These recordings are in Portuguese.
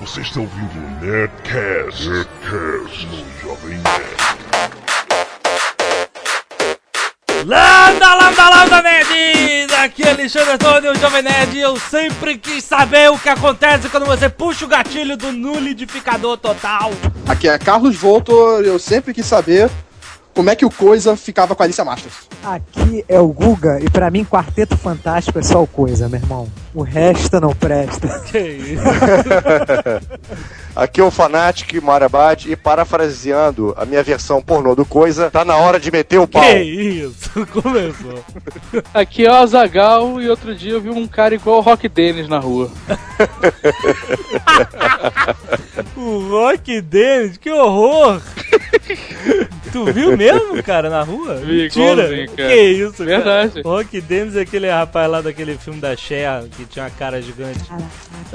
Você está ouvindo o Nerdcast, Nerdcast no Jovem Nerd. Landa, landa, landa, nerds! Aqui é Alexandre Antônio, o Jovem Nerd, e eu sempre quis saber o que acontece quando você puxa o gatilho do nulidificador total. Aqui é Carlos Voltor, eu sempre quis saber como é que o Coisa ficava com a Alicia Masters. Aqui é o Guga e pra mim Quarteto Fantástico é só o Coisa, meu irmão. O resto não presta. Que isso? Aqui é o Fanatic Marabad e parafraseando a minha versão pornô do Coisa, tá na hora de meter o pau. Que isso? Começou. Aqui é o Azagal e outro dia eu vi um cara igual o Rock Dennis na rua. O Rock Dennis, que horror! Tu viu mesmo, cara, na rua? Vi, Mentira! Que isso, cara? Verdade. O Rock Dennis é aquele rapaz lá daquele filme da Cher, que tinha uma cara gigante.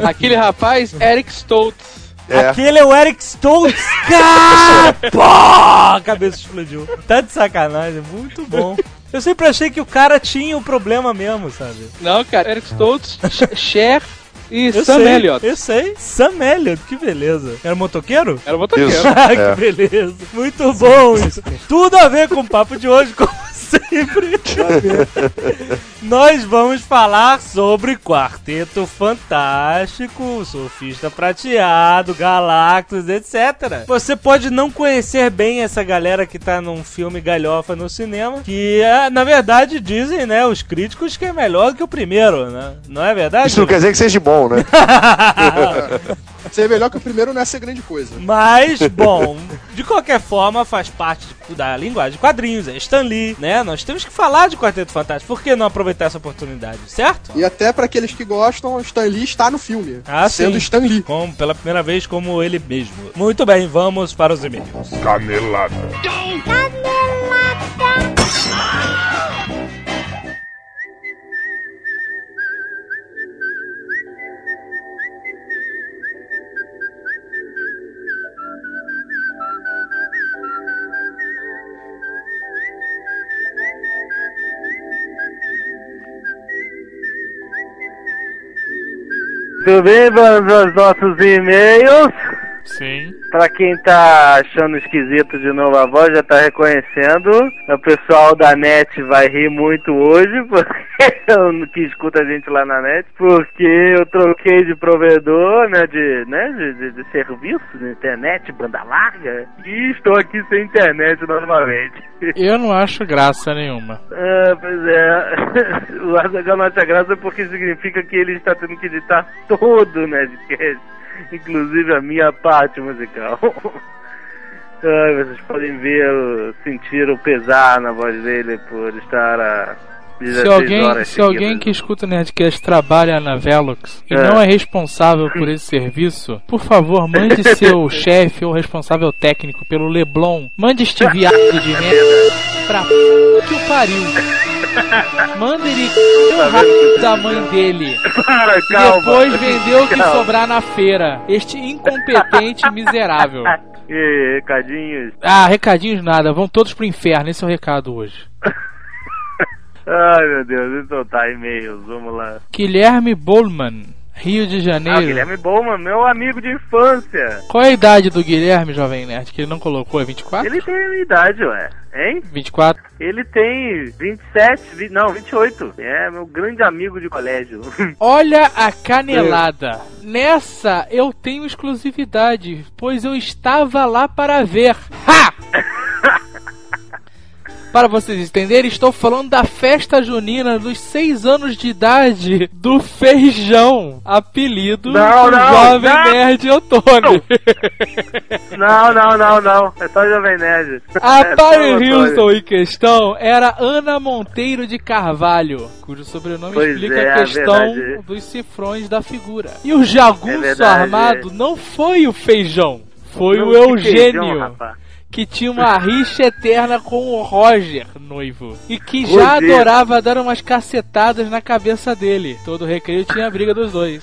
Aquele rapaz, Eric Stoltz. É. Aquele é o Eric Stoltz, cara! Pô, a cabeça explodiu. Tá de sacanagem, muito bom. Eu sempre achei que o cara tinha o problema mesmo, sabe? Não, cara, Eric Stoltz, Ch- Cher e Eu Sam sei, Elliott. Eu sei. Sam Elliott, que beleza. Era motoqueiro? Era o motoqueiro. Isso. Ah, É. que beleza. Muito bom isso. Tudo a ver com o papo de hoje, como sempre. Nós vamos falar sobre Quarteto Fantástico, Surfista Prateado, Galactus, etc. Você pode não conhecer bem essa galera que tá num filme galhofa no cinema, que é, na verdade dizem, né, os críticos que é melhor que o primeiro, né? Não é verdade? Isso não quer dizer que seja bom, né? Ser melhor que o primeiro não é ser grande coisa. Mas, bom, de qualquer forma, faz parte da linguagem de quadrinhos, é Stan Lee, né? Nós temos que falar de Quarteto Fantástico. Por que não aproveitar essa oportunidade, certo? E até pra aqueles que gostam, Stan Lee está no filme. Ah, sendo sim. Stan Lee. Como, pela primeira vez, como ele mesmo. Muito bem, vamos para os e-mails. Canelada. Tudo bem? Vamos aos nossos e-mails. Sim. Pra quem tá achando esquisito de novo a voz, já tá reconhecendo. O pessoal da net vai rir muito hoje, porque que escuta a gente lá na net, porque eu troquei de provedor, né, de, né, de, de, de serviço de internet, banda larga, e estou aqui sem internet novamente. Eu não acho graça nenhuma. Ah, pois é. O Azaghal não acha graça porque significa que ele está tendo que editar todo o Nerdcast, inclusive a minha parte musical. Ai, vocês podem ver, sentir o pesar na voz dele por estar a 16 Se alguém, se alguém que escuta o Nerdcast trabalha na Velox e É. não é responsável por esse serviço, por favor, mande seu chefe ou responsável técnico pelo Leblon. Mande este viado de merda pra que o pariu. Manda ele o rabo da mãe dele. Para, calma. depois vendeu o que sobrar na feira. Este incompetente miserável. E recadinhos. Ah, recadinhos nada, vão todos pro inferno, esse é o recado hoje. Ai, meu Deus, então tá, e-mails, vamos lá. Guilherme Bolman, Rio de Ah, Janeiro. Guilherme Bowman, meu amigo de infância. Qual é a idade do Guilherme, Jovem Nerd? Que ele não colocou, é 24? Ele tem a minha idade, ué. Hein? 24? Ele tem 27, vi- não, 28. É meu grande amigo de colégio. Olha a canelada. Nessa eu tenho exclusividade, pois eu estava lá para ver. Ha! Para vocês entenderem, estou falando da festa junina dos 6 anos de idade do Feijão, apelido Não, do não, Jovem não. Nerd Otônio. não, não, não, não. É só Jovem Nerd. A É Antônio. Wilson em questão era Ana Monteiro de Carvalho, cujo sobrenome Pois explica é, a a questão verdade. dos cifrões da figura. E o jagunço É armado não foi o Feijão, foi Não, o Eugênio. feijão. Que tinha uma rixa eterna com o Roger, noivo, e que já Roger. adorava dar umas cacetadas na cabeça dele. Todo recreio tinha a briga dos dois.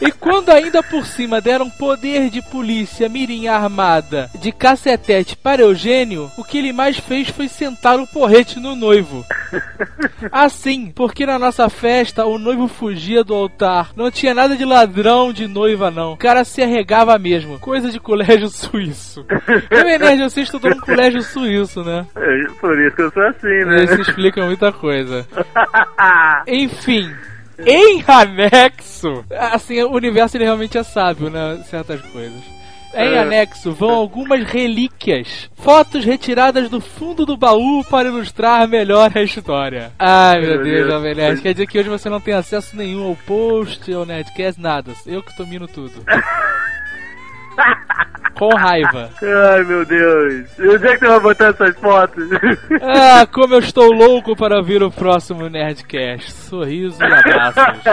E quando ainda por cima deram poder de polícia mirim armada de cacetete para Eugênio, o que ele mais fez foi sentar o porrete no noivo. Assim, porque na nossa festa o noivo fugia do altar. Não tinha nada de ladrão de noiva, não. O cara se arregava mesmo. Coisa de colégio suíço. Jovem Nerd, você estudou no colégio suíço, né? É, Por isso que eu sou assim, né? Isso explica muita coisa. Enfim. Em anexo, assim, o universo ele realmente é sábio, né? Certas coisas. Em É. anexo vão algumas relíquias, fotos retiradas do fundo do baú para ilustrar melhor a história. Ai meu Deus. Jovem Nerd, quer dizer que hoje você não tem acesso nenhum ao post, ao Nerdcast, nada. Eu que domino tudo. Com raiva. Ai, meu Deus. E onde é que você vai botar essas fotos? Ah, como eu estou louco para ver o próximo Nerdcast. Sorriso e abraços.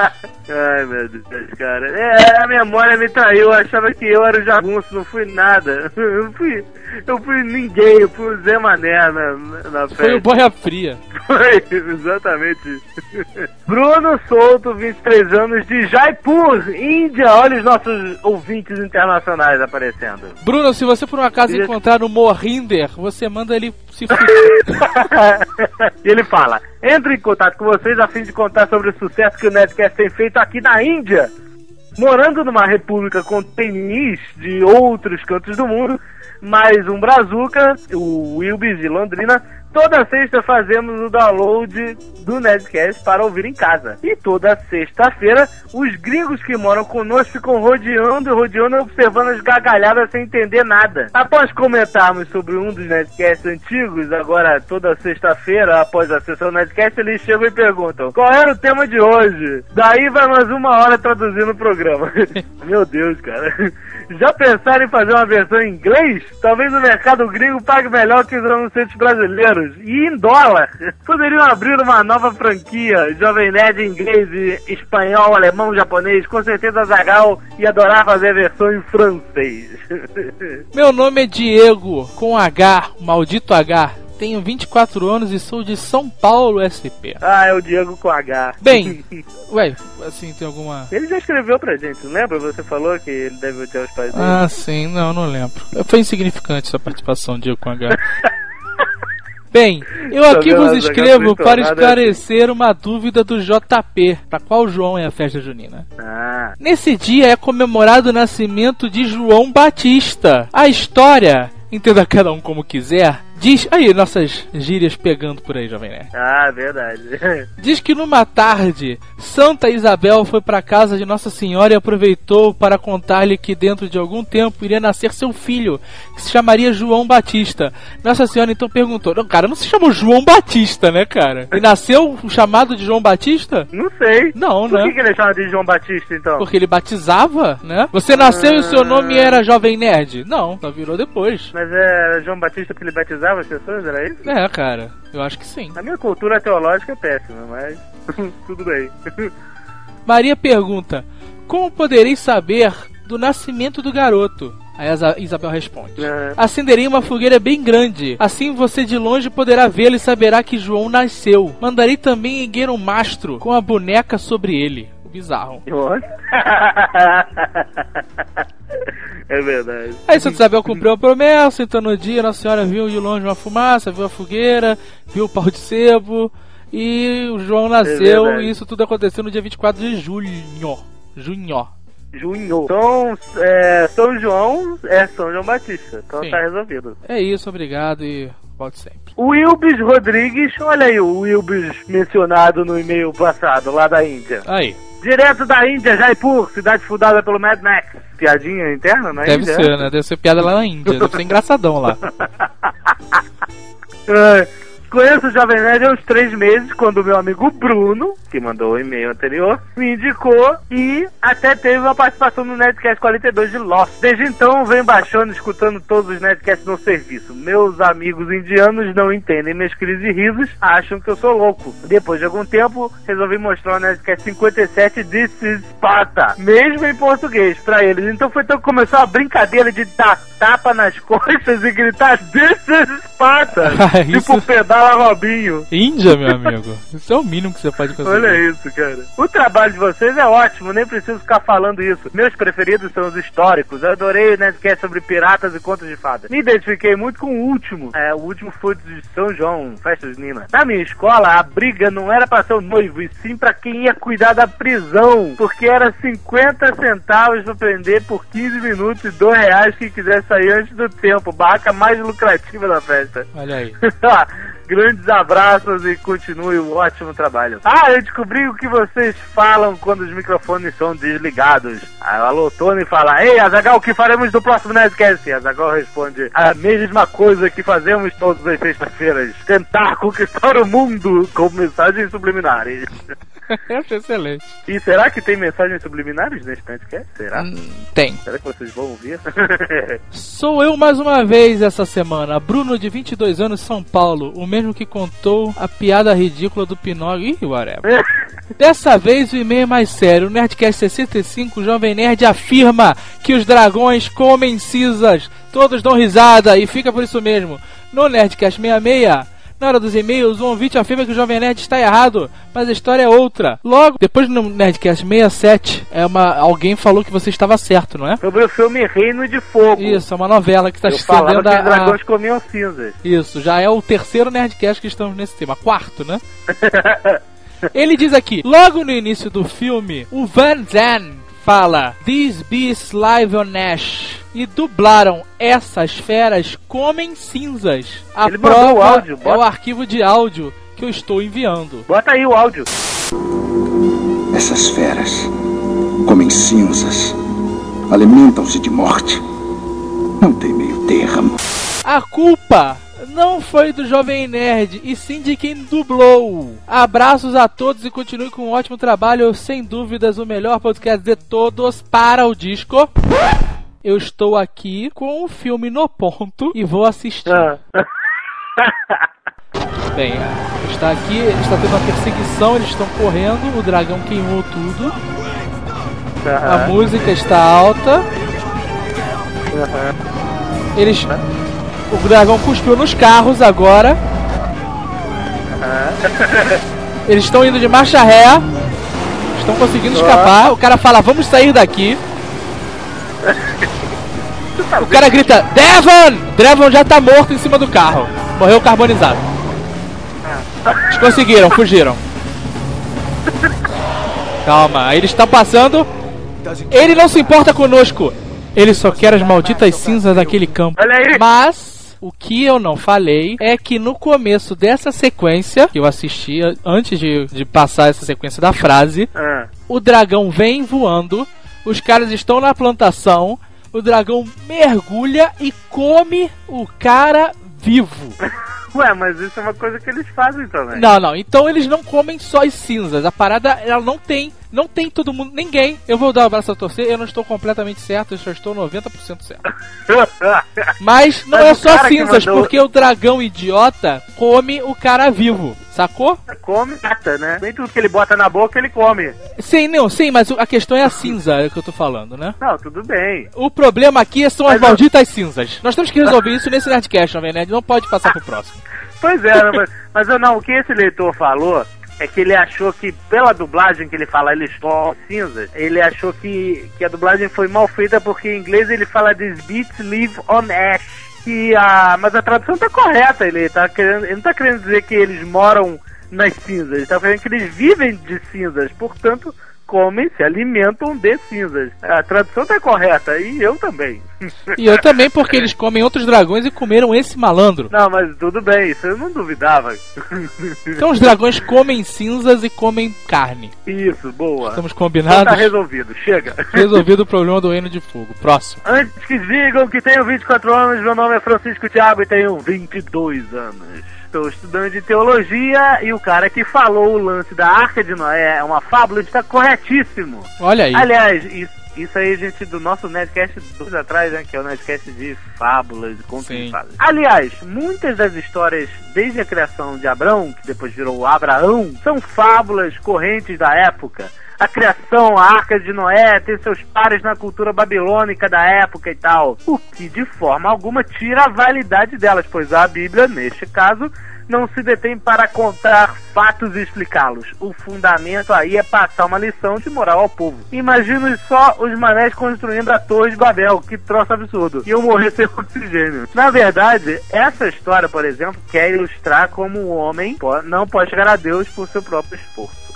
Ai, meu Deus, cara. É, a memória me traiu. Eu achava que eu era o jagunço, não fui nada. Eu fui, eu fui ninguém, eu fui o Zé Mané na, na Foi o festa. Boia Fria. Foi, exatamente isso. Bruno Souto, 23 anos, de Jaipur, Índia. Olha os nossos ouvintes internacionais aparecendo. Bruno, se você por um acaso encontrar o Morrinder, você manda ele se fuder. e ele fala: entre em contato com vocês a fim de contar sobre o sucesso que o Nerdcast tem feito aqui na Índia. Morando numa república com tenis de outros cantos do mundo, mais um Brazuca, o Wilbis de Londrina, toda sexta fazemos o download do Nerdcast para ouvir em casa. E toda sexta-feira, os gringos que moram conosco ficam rodeando e rodeando observando as gargalhadas sem entender nada. Após comentarmos sobre um dos Nerdcasts antigos, agora toda sexta-feira, após a sessão Nerdcast, eles chegam e perguntam qual era o tema de hoje. Daí vai mais uma hora traduzindo o programa. Meu Deus, cara. Já pensaram em fazer uma versão em inglês? Talvez o mercado gringo pague melhor que os anunciantes brasileiros. E em dólar. Poderiam abrir uma nova franquia. Jovem Nerd em inglês, e espanhol, alemão, japonês. Com certeza Zagal ia adorar fazer a versão em francês. Meu nome é Diego, com H, maldito H. Tenho 24 anos e sou de São Paulo, SP. ah, é o Diego com H. Bem, ué, assim, tem alguma. Ele já escreveu pra gente, não lembra? Você falou que ele deve odiar os pais dele. Ah, sim, não, não lembro. Foi insignificante sua participação, Diego com H. Bem, eu aqui vos escrevo para nada esclarecer uma dúvida do JP. Pra qual João é a festa junina? Ah, Nesse dia é comemorado o nascimento de João Batista. A história, entenda cada um como quiser, diz. Aí, nossas gírias pegando por aí, Jovem Nerd. ah, verdade. Diz que numa tarde, Santa Isabel foi para casa de Nossa Senhora e aproveitou para contar-lhe que dentro de algum tempo iria nascer seu filho, que se chamaria João Batista. Nossa Senhora então perguntou: Não, cara, não se chamou João Batista, né, cara? E nasceu o chamado de João Batista? Não sei. Não, Por né? que, que ele chama de João Batista, então? Porque ele batizava, né? Você nasceu e o seu nome era Jovem Nerd? Não, só virou depois. Mas é João Batista que ele batizava as pessoas, era isso? É, cara, eu acho que sim. A minha cultura teológica é péssima, mas tudo bem. Maria pergunta: Como poderei saber do nascimento do garoto? Aí a Isa- Isabel responde: É. Acenderei uma fogueira bem grande. Assim você de longe poderá vê-lo e saberá que João nasceu. Mandarei também erguer um mastro com a boneca sobre ele. O bizarro. é verdade. Aí Santa Isabel cumpriu a promessa, então no dia Nossa Senhora viu de longe uma fumaça, viu a fogueira, viu o pau de sebo e o João nasceu verdade. e isso tudo aconteceu no dia 24 de julho. Junho. Junho. Então, é, São João é São João Batista. Então Sim. tá resolvido. É isso, obrigado e volte sempre. O Wilbis Rodrigues, olha aí o Wilbis mencionado no e-mail passado, lá da Índia. Aí, Direto da Índia, Jaipur, cidade fundada pelo Mad Max. Piadinha interna na deve Índia? ser, né? Deve ser piada lá na Índia, deve ser engraçadão lá. Conheço o Jovem Nerd há uns três meses, quando o meu amigo Bruno, que mandou o e-mail anterior, me indicou e até teve uma participação no Nerdcast 42 de Lost. Desde então, venho baixando e escutando todos os Nerdcasts no serviço. Meus amigos indianos não entendem minhas crises de risos, acham que eu sou louco. Depois de algum tempo, resolvi mostrar o Nerdcast 57 This is Sparta, mesmo em português, pra eles. Então foi então que começou a brincadeira de dar tapa nas costas e gritar This is Sparta. Ah, tipo pedaço Fala, Robinho. Índia, meu amigo. Isso é o mínimo que você pode conseguir. Olha isso, cara. O trabalho de vocês é ótimo, nem preciso ficar falando isso. Meus preferidos são os históricos. Eu adorei o Nerdcast sobre piratas e contos de fadas. Me identifiquei muito com o último. É, o último foi de São João, festa junina. Na minha escola, a briga não era pra ser o noivo, e sim pra quem ia cuidar da prisão. Porque era 50 centavos pra prender por 15 minutos e 2 reais quem quiser sair antes do tempo. Barraca mais lucrativa da festa. Olha aí. Grandes abraços e continue o ótimo trabalho. Ah, eu descobri o que vocês falam quando os microfones são desligados. Aí o Alô Tony fala: Ei, Azagal, o que faremos no próximo Nerdcast? E Azagal responde: A mesma coisa que fazemos todas as sextas-feiras: tentar conquistar o mundo com mensagens subliminares. Eu achei excelente. E será que tem mensagens subliminares nesse Nerdcast? Será? Hum, tem. Será que vocês vão ouvir? Sou eu mais uma vez essa semana, Bruno de 22 anos, São Paulo, o mesmo que contou a piada ridícula do Pinóquio. Ih, whatever. Dessa vez o e-mail é mais sério. O Nerdcast 65, o Jovem Nerd afirma que os dragões comem cinzas. Todos dão risada e fica por isso mesmo. No Nerdcast 66, na hora dos e-mails, o ouvinte afirma que o Jovem Nerd está errado, mas a história é outra. Logo, depois no Nerdcast 67, é uma, alguém falou que você estava certo, não é? Sobre o filme Reino de Fogo. Isso, é uma novela que está estendendo que a, os dragões comiam cinzas. Isso, já é o terceiro Nerdcast que estamos nesse tema. Quarto, né? Ele diz aqui, logo no início do filme, o Van Zandt fala These beasts live on ash. E dublaram essas feras comem cinzas. A Ele prova o áudio, é bota. o arquivo de áudio que eu estou enviando. Bota aí o áudio. Essas feras comem cinzas, alimentam-se de morte. Não tem meio termo. A culpa não foi do Jovem Nerd, e sim de quem dublou. Abraços a todos e continue com um ótimo trabalho. Sem dúvidas, o melhor podcast de todos para o disco. Eu estou aqui com o filme no ponto e vou assistir. Ah. Bem, está aqui, está tendo uma perseguição, eles estão correndo, o dragão queimou tudo, a música está alta. Eles. O dragão cuspiu nos carros agora. Eles estão indo de marcha ré. Estão conseguindo escapar. O cara fala, vamos sair daqui. O cara grita, Devon! Devon já tá morto em cima do carro. Morreu carbonizado. Eles conseguiram, fugiram. Calma, eles estão passando. Ele não se importa conosco. Ele só quer as malditas cinzas daquele campo. Mas o que eu não falei é que no começo dessa sequência, que eu assisti antes de, de passar essa sequência da frase, Ah. o dragão vem voando, os caras estão na plantação, o dragão mergulha e come o cara vivo. Ué, mas isso é uma coisa que eles fazem também. Não, não. Então eles não comem só as cinzas. A parada, ela não tem. Não tem todo mundo. Ninguém. Eu vou dar um abraço a torcer. Eu não estou completamente certo. Eu só estou 90% certo. Mas não Mas é só cinzas, mandou- porque o dragão idiota come o cara vivo. Sacou? come mata, né? Nem tudo que ele bota na boca ele come. Sim, não, sim, mas a questão é a cinza, é que eu tô falando, né? Não, tudo bem. O problema aqui são as Mas eu- malditas cinzas. Nós temos que resolver isso nesse Nerdcast, Jovem Nerd. Não pode passar pro próximo. Pois é, mas, mas eu não, o que esse leitor falou é que ele achou que, pela dublagem que ele fala, eles são cinzas, ele achou que, que a dublagem foi mal feita porque em inglês ele fala These beats live on ash. Que a, mas a tradução tá correta, ele, tá querendo, ele não tá querendo dizer que eles moram nas cinzas, ele tá querendo que eles vivem de cinzas, portanto, comem, se alimentam de cinzas. A tradução tá correta, e eu também. E eu também, porque eles comem outros dragões e comeram esse malandro. Não, mas tudo bem, isso eu não duvidava. Então os dragões comem cinzas e comem carne. Isso, boa. Estamos Então combinados? tá resolvido, chega. Resolvido o problema do Reino de Fogo. Próximo. Antes que digam que tenho 24 anos, meu nome é Francisco Thiago e tenho 22 anos. Estou estudando de teologia e o cara que falou o lance da Arca de Noé é uma fábula está corretíssimo. Olha aí. Aliás, isso, isso aí, gente, do nosso Nerdcast dois atrás, né? Que é o Nerdcast de fábulas e contos Sim. de fadas. Aliás, muitas das histórias, desde a criação de Abrão, que depois virou Abraão, são fábulas correntes da época. A criação, a arca de Noé, tem seus pares na cultura babilônica da época e tal. O que de forma alguma tira a validade delas, pois a Bíblia, neste caso, não se detém para contar fatos e explicá-los. O fundamento aí é passar uma lição de moral ao povo. Imagine só os manés construindo a Torre de Babel, que troço absurdo. E eu morrer sem oxigênio. Na verdade, essa história, por exemplo, quer ilustrar como o homem não pode chegar a Deus por seu próprio esforço.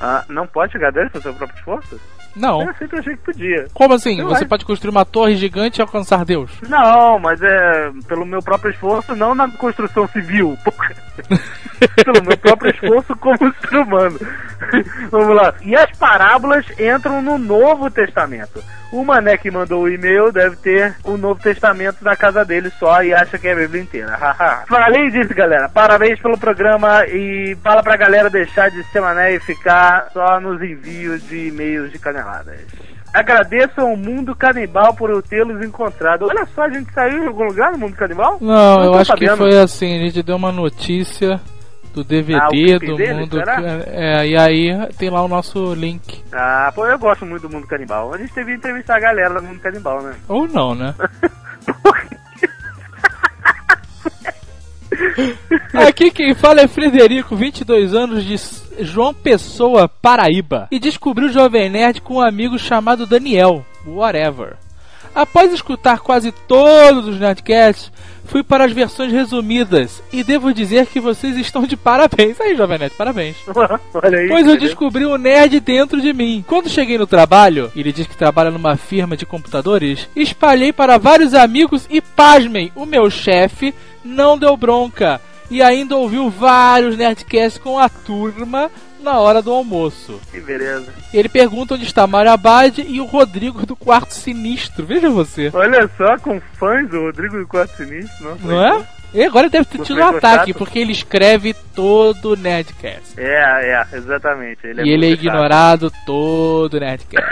Ah, não pode chegar Deus por seu próprio esforço? Não. Eu sempre achei que podia. Como assim? Você pode construir uma torre gigante e alcançar Deus? Não, mas é pelo meu próprio esforço, não na construção civil. pelo meu próprio esforço como ser humano. Vamos lá. E as parábolas entram no Novo Testamento. O mané que mandou o e-mail deve ter o Novo Testamento na casa dele só e acha que é a Bíblia inteira. Falei disso, galera. Parabéns pelo programa e fala pra galera deixar de ser mané e ficar só nos envios de e-mails de caneladas. Agradeço ao Mundo Canibal por eu tê-los encontrado. Olha só, a gente saiu em algum lugar no Mundo Canibal? Não, eu tô acho que sabendo. foi assim, a gente deu uma notícia do Ah, DVD clipe do dele, mundo. É, e aí tem lá o nosso link. Ah, pô, eu gosto muito do Mundo Canibal. A gente devia entrevistar a galera do Mundo Canibal, né? Ou não, né? Aqui quem fala é Frederico, 22 anos, de João Pessoa, Paraíba. E descobriu o Jovem Nerd com um amigo chamado Daniel, whatever. Após escutar quase todos os Nerdcasts, fui para as versões resumidas. E devo dizer que vocês estão de parabéns. Aí, Jovem Nerd, parabéns. Olha aí. Pois eu descobri o nerd dentro de mim. Quando cheguei no trabalho, ele diz que trabalha numa firma de computadores, espalhei para vários amigos e pasmem, o meu chefe não deu bronca. E ainda ouviu vários nerdcasts com a turma na hora do almoço. Que beleza. Ele pergunta onde está Mario Abad e o Rodrigo do Quarto Sinistro. Veja você. Olha só, com fãs do Rodrigo do Quarto Sinistro, nossa. Não é? E agora deve ter tido um ataque, chato? porque ele escreve todo o Nerdcast. É, é, exatamente. Ele é e ele é muito chato. ignorado todo o Nerdcast.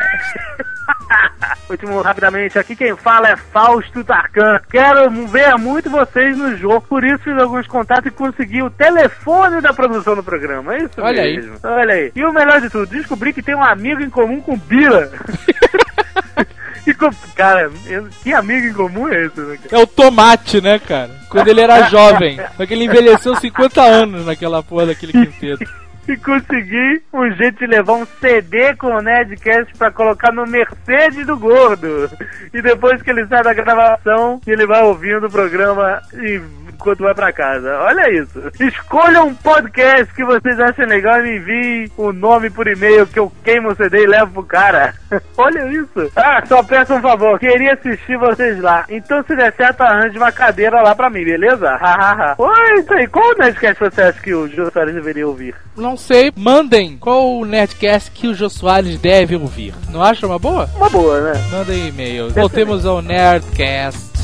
Último, rapidamente, aqui quem fala é Fausto Tarkan. Quero ver muito vocês no jogo, por isso fiz alguns contatos e consegui o telefone da produção do programa. É isso Olha aí. mesmo. Olha aí. E o melhor de tudo, descobri que tem um amigo em comum com Bira. Cara, eu- que amigo em comum é esse, né? É o tomate, né, cara? Quando ele era jovem. Só que ele envelheceu 50 anos naquela porra daquele quinteto. E consegui um jeito de levar um CD com o Nerdcast pra colocar no Mercedes do Gordo. E depois que ele sai da gravação, ele vai ouvindo o programa e enquanto vai pra casa. Olha isso. Escolha um podcast que vocês achem legal e me enviem o nome por e-mail que eu queimo o CD e levo pro cara. Olha isso. Ah, só peço um favor. Queria assistir vocês lá. Então se der certo, arranje uma cadeira lá pra mim, beleza? Hahaha. Oi, isso aí. Qual Nerdcast você acha que o Jô deveria ouvir? Não sei, mandem qual o Nerdcast que o Jô Soares deve ouvir. Não acha uma boa? Uma boa, né? Mandem e-mail. Voltemos ao Nerdcast.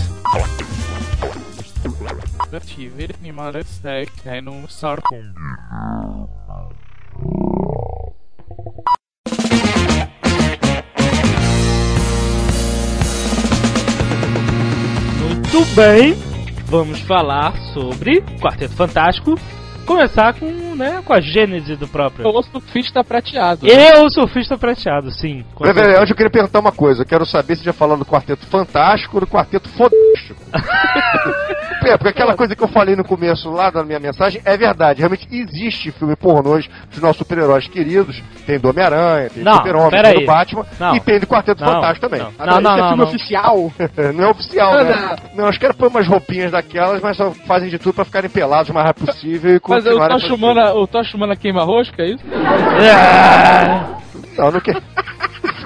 Tive é. Muito bem, vamos falar sobre Quarteto Fantástico. Começar com, né, com a gênese do próprio. O surfista prateado. Eu, o surfista prateado, sim. com Peraí, antes eu queria perguntar uma coisa. Eu quero saber se já falando do quarteto fantástico ou do quarteto fodástico. é, porque aquela coisa que eu falei no começo lá da minha mensagem é verdade. Realmente existe filme pornôs dos nossos super-heróis queridos. Tem do Homem-Aranha, tem do Super-Homem, tem do. Batman. Não. E tem do Quarteto Não, Fantástico também. não. Não, não, é não, filme não. Oficial. não é oficial, né? Não, os caras põem umas roupinhas daquelas, mas só fazem de tudo pra ficarem pelados o mais rápido possível e Mas o Tocha Humana, o Tocha Humana queima rosca, é isso? Não, não quer.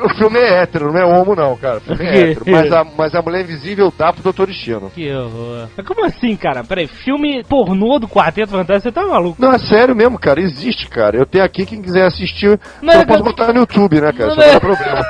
O filme é hétero, não é homo, não, cara. O filme é hétero. Mas a, mas a Mulher Invisível dá pro Doutor Destino. Que horror. Mas como assim, cara? Peraí, filme pornô do Quarteto Fantástico, você tá maluco? Não, é sério mesmo, cara. Existe, cara. Eu tenho aqui, quem quiser assistir, Não, só é posso que- botar no YouTube, né, cara? Não, Isso não é- é problema.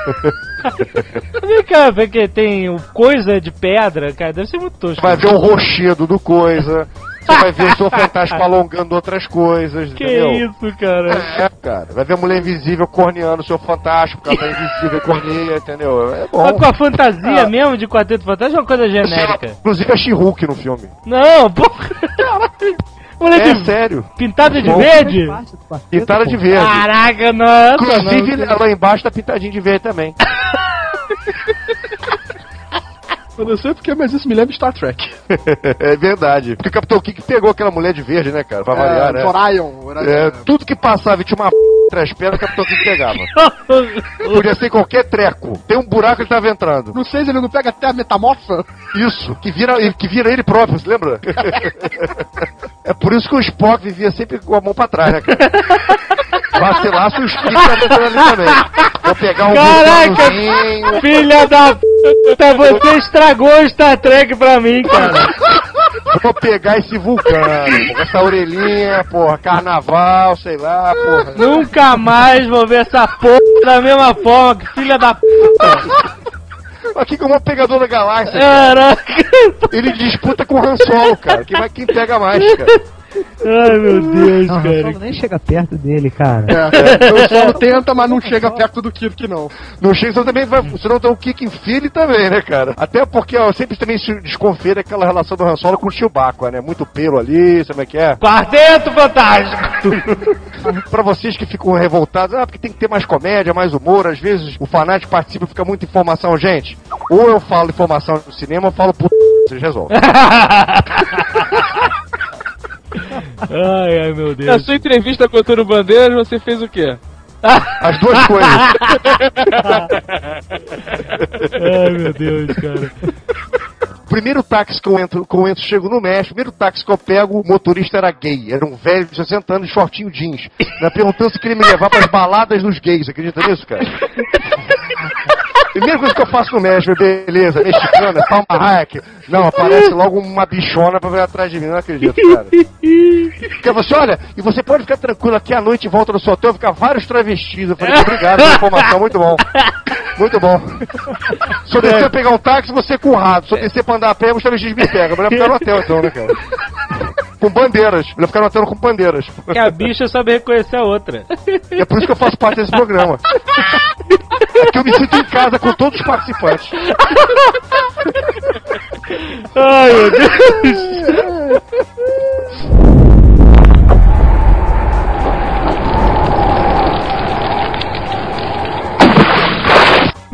Vem cá, porque tem o coisa de pedra, cara, deve ser muito tosco. Vai ver o rochedo do coisa. Você vai ver o seu fantástico alongando outras coisas, Que entendeu? isso, cara? É, cara. Vai ver a mulher invisível corneando o seu fantástico, porque ela tá invisível e corneia, entendeu? É bom. Mas com a fantasia Ah. mesmo de Quarteto Fantástico é uma coisa genérica. Inclusive a She-Hulk no filme. Não, porra. Mulher É de sério. pintada de verde? Quarteto, Pintada pô. de verde. Caraca, nossa, Inclusive, não. lá embaixo tá pintadinho de verde também. Eu não sei porque, mas isso me lembra Star Trek. é verdade. Porque o Capitão Kirk pegou aquela mulher de verde, né, cara? Pra variar, né? Orion. Orion. É, tudo que passava tinha uma p... três pernas, o Capitão Kirk pegava. Podia ser qualquer treco. Tem um buraco ele tava entrando. No 6 ele não pega até a metamorfa? Isso, que vira, que vira ele próprio, você lembra? é por isso que o Spock vivia sempre com a mão pra trás, né, cara? Vacilasse os Kirk estavam ali também. Vou pegar um Caraca! Filha da puta, você estragou o Star Trek pra mim, cara. Vou pegar esse vulcão, essa orelhinha, porra, carnaval, sei lá, porra. Nunca mais vou ver essa porra da mesma forma, que filha da puta. Aqui como o pegador da galáxia, cara. Caraca. ele disputa com o Han Solo, cara. Quem, vai, quem pega mais, cara? Ai, meu Deus, Não, Han cara. Solo nem chega perto dele, cara. É, o solo tenta, mas não chega perto do Kirk, não. No Chega, senão também vai. Senão tem o Kick Philly também, né, cara? Até porque ó, eu sempre também se desconfio daquela relação do Han Solo com o Chewbacca, né? Muito pelo ali, sabe como é que é? Quarteto Fantástico. Pra vocês que ficam revoltados, ah, porque tem que ter mais comédia, mais humor, às vezes o fanático participa e fica muita informação, gente. Ou eu falo informação no cinema, ou eu falo puta, vocês resolvem. Ai, ai, meu Na Deus. sua entrevista com o Antônio Bandeiras, você fez o quê? As duas coisas. Ai, meu Deus, cara. Primeiro táxi que eu entro, que eu entro, chego no México, primeiro táxi que eu pego, o motorista era gay. Era um velho de 60 anos, shortinho jeans. Me perguntando se queria me levar pras baladas dos gays. Acredita nisso, cara? Primeira coisa que eu faço no México, beleza, mexicana, Salma Hayek. Não, aparece logo uma bichona pra vir atrás de mim, não acredito, cara. Porque você, olha, e você pode ficar tranquilo aqui à noite volta do seu hotel, ficar vários travestis. Eu falei, obrigado pela informação, muito bom. Muito bom. Se eu descer pegar um táxi, você com o rato. Se eu descer pra andar a pé, os travestis me pegam. Melhor ficar no hotel então, né, cara? Com bandeiras. Melhor ficar hotel com bandeiras. Que a bicha sabe reconhecer a outra. É por isso que eu faço parte desse programa. É que eu me sinto em casa com todos os participantes. Ai, meu Deus.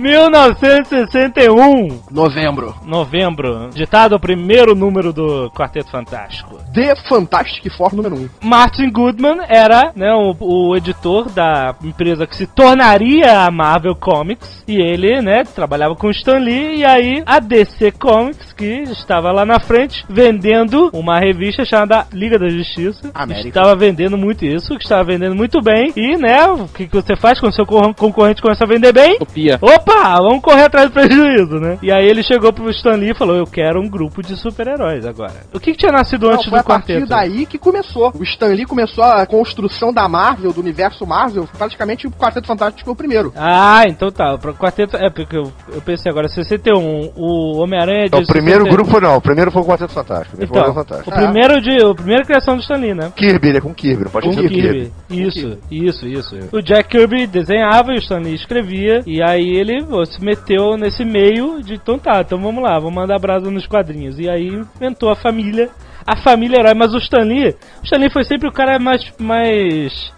1961, Novembro. novembro, ditado o primeiro número do Quarteto Fantástico. The Fantastic Four número 1. Martin Goodman era né, o, o editor da empresa que se tornaria a Marvel Comics e ele né, trabalhava com Stan Lee e aí a DC Comics que estava lá na frente vendendo uma revista chamada Liga da Justiça América. estava vendendo muito isso que estava vendendo muito bem e né o que, que você faz quando seu cor- concorrente começa a vender bem Copia. Opa, vamos correr atrás do prejuízo, né? E aí ele chegou pro Stan Lee e falou: Eu quero um grupo de super-heróis agora. O que, que tinha nascido Não, antes foi do a partir quarteto? daí que começou. O Stan Lee começou a construção da Marvel, do universo Marvel. Praticamente o Quarteto Fantástico foi o primeiro. Ah, então tá. O quarteto. É, porque eu, eu pensei agora, 61, o Homem-Aranha de. Então, o primeiro 60 grupo não, o primeiro foi o Quarteto Fantástico. O o Então, Quarteto o Fantástico. primeiro de. O primeiro criação do Stan Lee, né? Kirby, ele é com Kirby, não pode Com Kirby. Kirby. Isso, isso, isso. O Jack Kirby desenhava e o Stan Lee escrevia. E aí ele se meteu nesse meio de, então tá, então vamos lá, vamos mandar brasa nos quadrinhos. E aí inventou a família, a família herói. Mas o Stan Lee, o Stan Lee foi sempre o cara mais, mais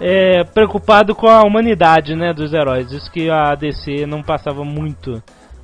é, preocupado com a humanidade, né, dos heróis. Isso que a DC não passava muito.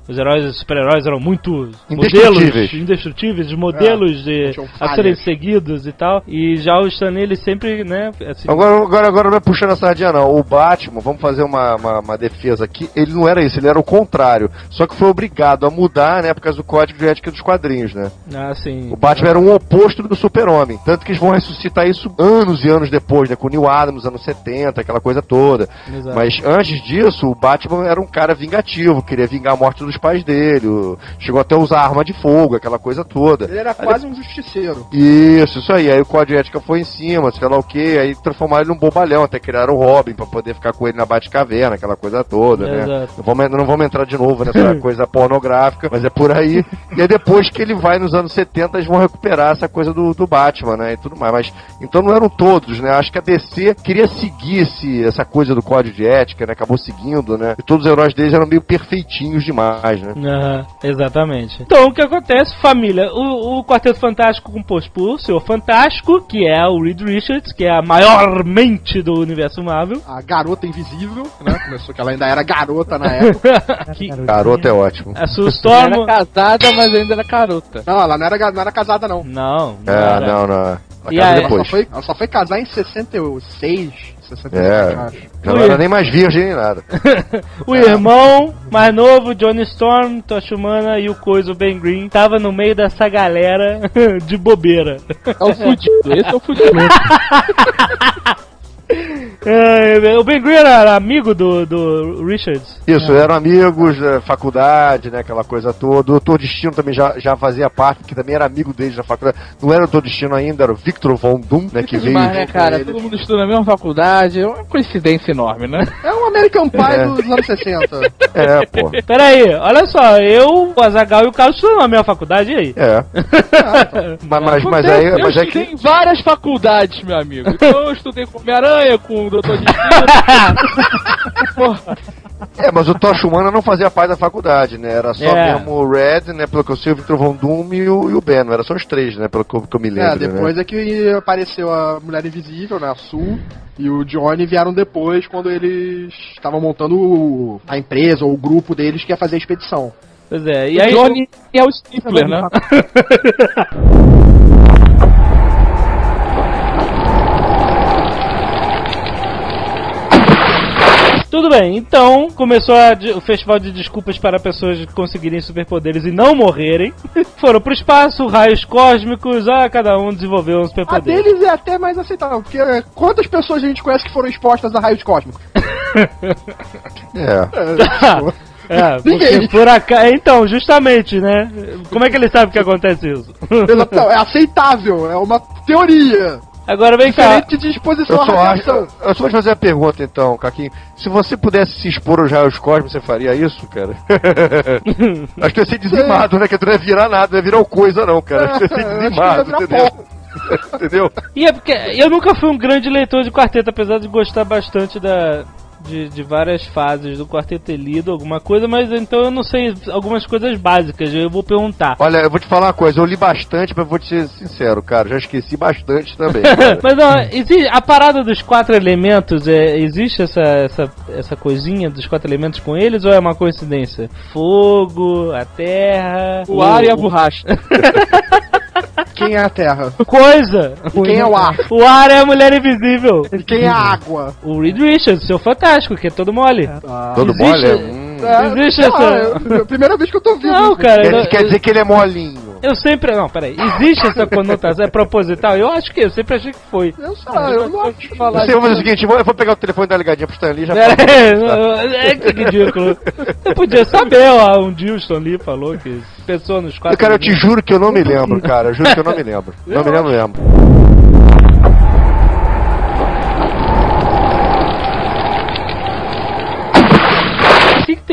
Os heróis e super-heróis eram muito Indestrutíveis. modelos indestrutíveis, modelos de, tinham a serem seguidos e tal. E já o Stan Lee, ele sempre, né, assim, Agora, agora, agora não é puxando a sardinha, não. O Batman, vamos fazer uma, uma, uma defesa aqui, ele não era isso, ele era o contrário. Só que foi obrigado a mudar, né, por causa do código de ética dos quadrinhos, né? assim, O Batman era um oposto do Super-Homem. Tanto que eles vão ressuscitar isso anos e anos depois, né? Com o Neil Adams, nos anos 70, aquela coisa toda. Exato. Mas antes disso, o Batman era um cara vingativo, queria vingar a morte dos pais dele. o- Chegou até a usar arma de fogo, aquela coisa toda. Ele era quase um justiceiro. Isso, isso aí. Aí o código de ética foi em cima, sei lá o que, aí transformaram ele num bobalhão, até criaram o Robin pra poder ficar com ele na Batcaverna, aquela coisa toda, né? Exato. Não vamos, não vamos entrar de novo nessa coisa pornográfica, mas é por aí. E aí depois que ele vai nos anos 70, eles vão recuperar essa coisa do, do Batman, né? E tudo mais. Mas então não eram todos, né? Acho que a DC queria seguir esse, essa coisa do código de ética, né? Acabou seguindo, né? E todos os heróis deles eram meio perfeitinhos demais, mais, né? Aham, exatamente. Então, o que acontece, família? O, o Quarteto Fantástico composto por o Senhor Fantástico, que é o Reed Richards, que é a maior mente do universo Marvel. A garota invisível, né? Começou que ela ainda era garota na época. que, Garoto é ótimo. a Sue Ela Storm... era casada, mas ainda era garota. Não, ela não era, não era casada, não. Não, não É, era. não, não. E aí? Ela só, foi, ela só foi casar em 66, 67, É. acho. Já não era nem mais virgem nem nada. O irmão mais novo, Johnny Storm, Tocha Humana e o coisa, o Ben Green, tava no meio dessa galera de bobeira. É o fudido, esse é o fudido. É, o Ben Green era amigo do, do Richards. Isso, eram amigos, da faculdade, né? Aquela coisa toda. O Doutor Destino também já, já fazia parte, porque também era amigo deles na faculdade. Não era o Doutor Destino ainda, era o Victor Von Doom, né? Que veio. Demais, né, cara? Todo mundo estuda na mesma faculdade, é uma coincidência enorme, né? É um American Pie É. dos anos 60. É, pô. Pera aí, olha só, eu, o Azagal e o Carlos estudam na minha faculdade, e aí? É. mas, mas, mas aí, eu mas é estudei que. em várias faculdades, meu amigo. Então eu estudei com Homem-Aranha, com o Dr. Destino. Porra, É, mas o Tocha Humana não fazia parte da faculdade, né? Era só É. mesmo o Red, né? Pelo que eu sei, o Victor Von Doom e o, e o Ben. Era só os três, né? Pelo que eu, que eu me É, lembro. depois né? é que apareceu a Mulher Invisível, né? A Sue. E o Johnny vieram depois, quando eles estavam montando o- a empresa ou o grupo deles que ia fazer a expedição. Pois é, e o aí... Johnny é o Stifler, né? Tudo bem, então começou a o festival de desculpas para pessoas conseguirem superpoderes e não morrerem. Foram pro espaço, raios cósmicos, ah, cada um desenvolveu um A superpoder. deles é até mais aceitável, porque é, quantas pessoas a gente conhece que foram expostas a raios cósmicos? É. É, porque Ninguém. por acaso. Então, justamente, né? Como é que ele sabe que acontece isso? Não, é aceitável, é uma teoria. Agora vem cá. Diferente de exposição Eu à só acho. radiação. Eu só vou te fazer a pergunta então, Caquinho. Se você pudesse se expor aos raios cósmicos, você faria isso, cara? acho que ia ser dizimado, né? Que tu não ia virar nada, não ia virar coisa, não, cara. Acho que ia ser É, dizimado, entendeu? entendeu? E é porque eu nunca fui um grande leitor de quarteto, apesar de gostar bastante da. De, de várias fases do quarteto ter lido alguma coisa, mas então eu não sei algumas coisas básicas, eu vou perguntar. Olha, eu vou te falar uma coisa, eu li bastante, mas vou te ser sincero, cara, já esqueci bastante também. Mas ó, existe, a parada dos quatro elementos, é, existe essa, essa, essa coisinha dos quatro elementos com eles ou é uma coincidência? Fogo, a terra. O ar e a borracha. Quem é a Terra? Coisa! E quem é o ar? O ar é a mulher invisível. E quem é a água? O Reed Richards, seu fantástico, que é todo mole. Todo Existe- mole? Hum. É, Existe essa- eu- primeira vez que eu tô ouvindo. Não, isso. cara, Quer, eu, quer dizer que ele é molinho. eu sempre. Não, peraí. Existe essa conotação? É proposital? Eu acho que eu sempre achei que foi. Eu sei lá, eu não acho. falar Você vai fazer o seguinte, eu vou- eu pegar o telefone da ligadinha pro Stanley e já É, é, que ridículo. Você podia saber, ó. Um dia o Stan Lee falou que pensou nos quatro. Cara, eu te juro que eu não me lembro, cara. Eu juro que eu não me lembro. Não me lembro mesmo.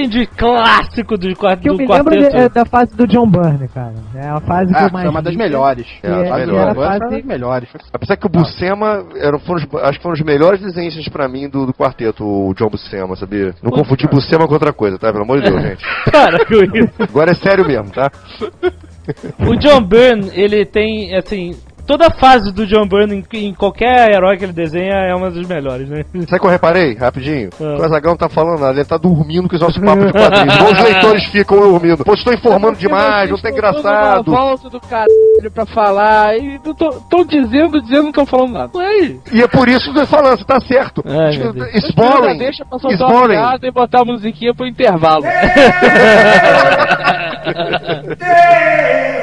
O que, que tem de clássico do, quart- que eu do me lembro quarteto? de- é da fase do John Byrne, cara. É a fase que Ah, eu mais foi uma das melhores. É, É, a que melhor. era a Foi uma fase das melhores. Apesar que o Buscema era, foram os- acho que foram os melhores desenhistas pra mim do, do quarteto, o John Buscema, sabia? Não confundir Buscema com outra coisa, tá? Pelo amor de Deus, gente. Para com isso. Agora é sério mesmo, tá? O John Byrne, ele tem, assim. Toda a fase do John Byrne em, em qualquer herói que ele desenha é uma das melhores, né? Sabe o que eu reparei? Rapidinho. Ah. O Azagão não tá falando nada, ele tá dormindo com os nossos papos de quadrinhos. Os leitores ficam dormindo. Pô, estou informando demais, não tá engraçado. volta do caralho pra falar. E estão dizendo, dizendo, não estão falando nada. Ué, E é por isso que eu tô falando, você tá certo. Ai. It's boring. deixa pra soltar uma piada e botar a musiquinha pro intervalo.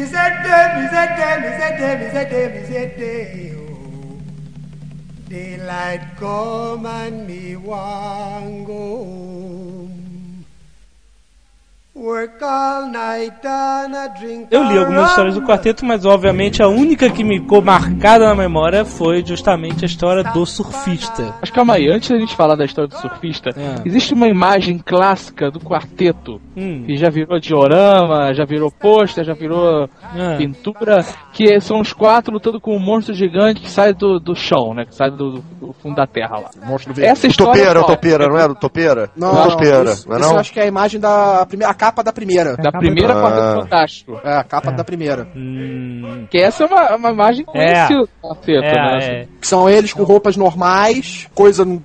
Mizete, Mizete, Mizete, Mizete, Mizete. Oh. Daylight come and me want go home. Eu li algumas histórias do quarteto, mas obviamente a única que me ficou marcada na memória foi justamente a história do surfista. Mas calma aí, antes da gente falar da história do surfista, É. existe uma imagem clássica do quarteto Hum. que já virou diorama, já virou pôster, já virou É. pintura, que são os quatro lutando com um monstro gigante que sai do, do chão, né? Que sai do, do fundo da terra lá. Monstro verde. Essa história. Topeira, o qual? topeira, não era o topeira? Não, O não, topeira, isso, não é isso eu não? acho que é a imagem da primeira, a capa da primeira. Da primeira Ah. Quarteto Fantástico. É, a capa da primeira. Hum. Que essa é uma, uma imagem É. conhecida do quarteto, né? É, é. Que são eles com roupas normais, coisa não,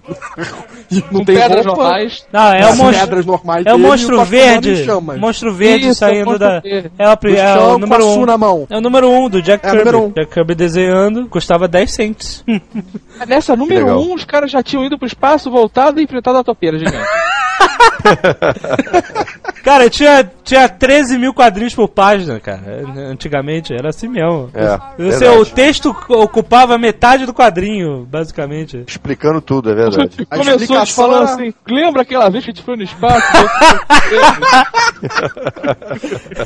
não tem pedras roupa. normais. Não, é o monstro. pedras normais É o monstro em verde. Monstro verde Isso, saindo monstro da. verde. É, No é chão, o com a número Su 1. na mão. É o número 1 um do Jack É, Kirby. um. Jack Kirby desenhando, custava 10 cents. Nessa número legal. 1, um, os caras já tinham ido pro espaço, voltado e enfrentado a topeira gigante. cara, tinha, tinha 13 mil quadrinhos por página, cara. Antigamente era assim mesmo. É, verdade. o texto ocupava metade do quadrinho, basicamente. Explicando tudo, é verdade. A Começou explicação falando era- assim, lembra aquela vez que a gente foi no espaço?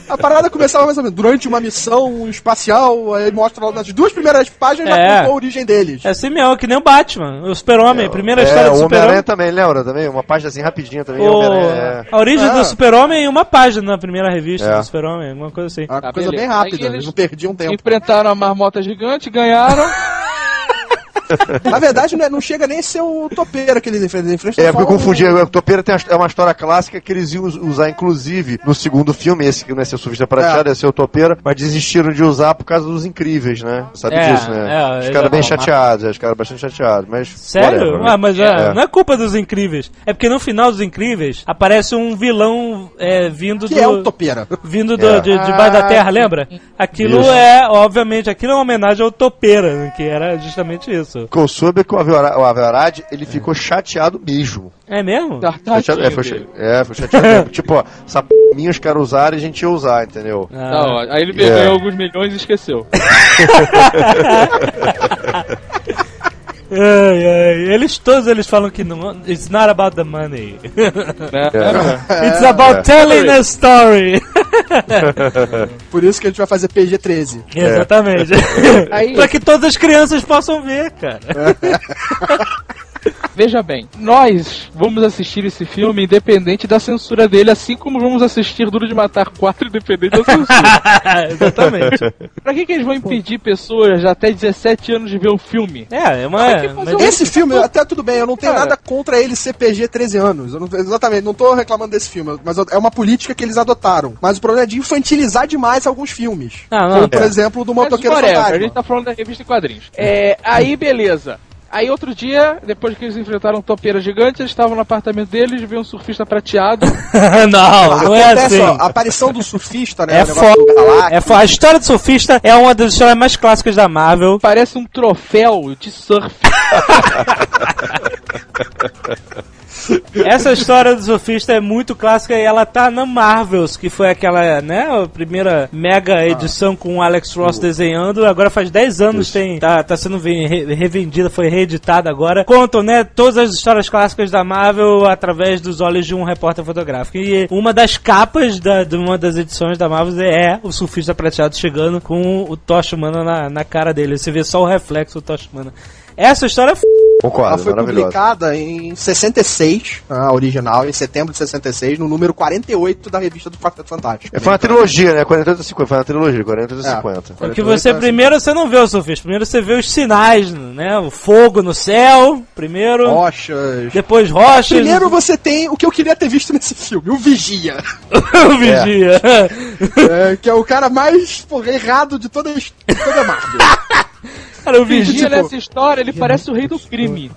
A parada começava mais ou menos durante uma missão espacial, aí mostra lá nas duas primeiras páginas É. a origem deles. É assim mesmo, que nem o Batman, o Super-Homem, a primeira história é, do o Homem-Aranha Super-Homem. também, lembra? Também, uma página assim rapidinha também. O- é. A origem Ah. do Super-Homem em uma página na primeira revista É. do Super-Homem, alguma coisa assim. Uma Tá, coisa beleza. bem rápida, eles- eles não perdiam tempo. Enfrentaram a marmota gigante, ganharam. Na verdade, não, é- não chega nem a ser o topeira que eles enfrentam. Eles enfrentam É, porque eu confundi. O Topeira tem uma- é uma história clássica que eles iam us- usar, inclusive, no segundo filme, esse que não é ser surfista prateado, É. é ser o Topeira, mas desistiram de usar por causa dos incríveis, né? Sabe É, disso, né? é, Os caras bem chateados, é, os caras bastante chateados, mas. Sério? whatever, né? Ah, mas é, É. não é culpa dos incríveis. É porque no final dos incríveis aparece um vilão é, vindo Que do. é o topeira. Vindo do, É. de, debaixo da terra, lembra? Aquilo Isso. é, obviamente, aquilo é uma homenagem ao Topeira, né, que era justamente isso. Porque eu soube que o Aviorad, ele ficou chateado mesmo. É mesmo? Tá, Chateado- é, foi, é, foi chateado mesmo. tipo, ó, essa p minha os caras usaram e a gente ia usar, entendeu? Ah. Não, aí ele É. ganhou alguns milhões e esqueceu. Ai, ai. Eles todos eles falam que não. It's not about the money. É. It's about É. telling a story. Por isso que a gente vai fazer PG-13. Exatamente. Aí- pra que todas as crianças possam ver, cara. Veja bem, nós vamos assistir esse filme independente da censura dele, assim como vamos assistir Duro de Matar 4 independente da censura. Exatamente. pra que, que eles vão impedir pessoas de até 17 anos de ver um filme? É, é uma. Mas- um- Esse filme, até tudo bem, eu não tenho Cara. nada contra ele ser PG 13 anos. Eu não, exatamente, não tô reclamando desse filme, mas é uma política que eles adotaram. Mas o problema é de infantilizar demais alguns filmes. Ah, não. Como, por É. exemplo, do Motoqueiro a Fantasma. gente tá falando da revista em quadrinhos. É, aí beleza. Aí outro dia, depois que eles enfrentaram um topeira gigante, eles estavam no apartamento deles, viu um surfista prateado. não, não é Acontece, assim. ó, a aparição do surfista, né? É foda. É foda. A história do surfista é uma das histórias mais clássicas da Marvel. Parece um troféu de surf. Essa história do surfista é muito clássica e ela tá na Marvels, que foi aquela, né, a primeira mega edição com o Alex Ross desenhando. Agora faz 10 anos tem tá, tá sendo ve- re- revendida, foi reeditada agora. Contam, né, todas as histórias clássicas da Marvel através dos olhos de um repórter fotográfico. E uma das capas da, de uma das edições da Marvel é o surfista prateado chegando com o Tocha Humana na, na cara dele. Você vê só o reflexo do Tocha Humana. Essa história é f... Ela Concordo, foi maravilhoso. publicada em 66, a original, em setembro de 66, no número 48 da revista do Quarteto Fantástico. É, foi uma trilogia, né? 48 a 50. Foi uma trilogia, 48 a 50. Porque você primeiro você não vê o surfista, primeiro você vê os sinais, né? O fogo no céu, primeiro, Rochas. depois rochas, Primeiro você tem o que eu queria ter visto nesse filme, o Vigia. o vigia. É, que é o cara mais porra, errado de toda, a his- de toda a Marvel. Cara, o Vigia vigia, nessa história, ele parece o rei do crime.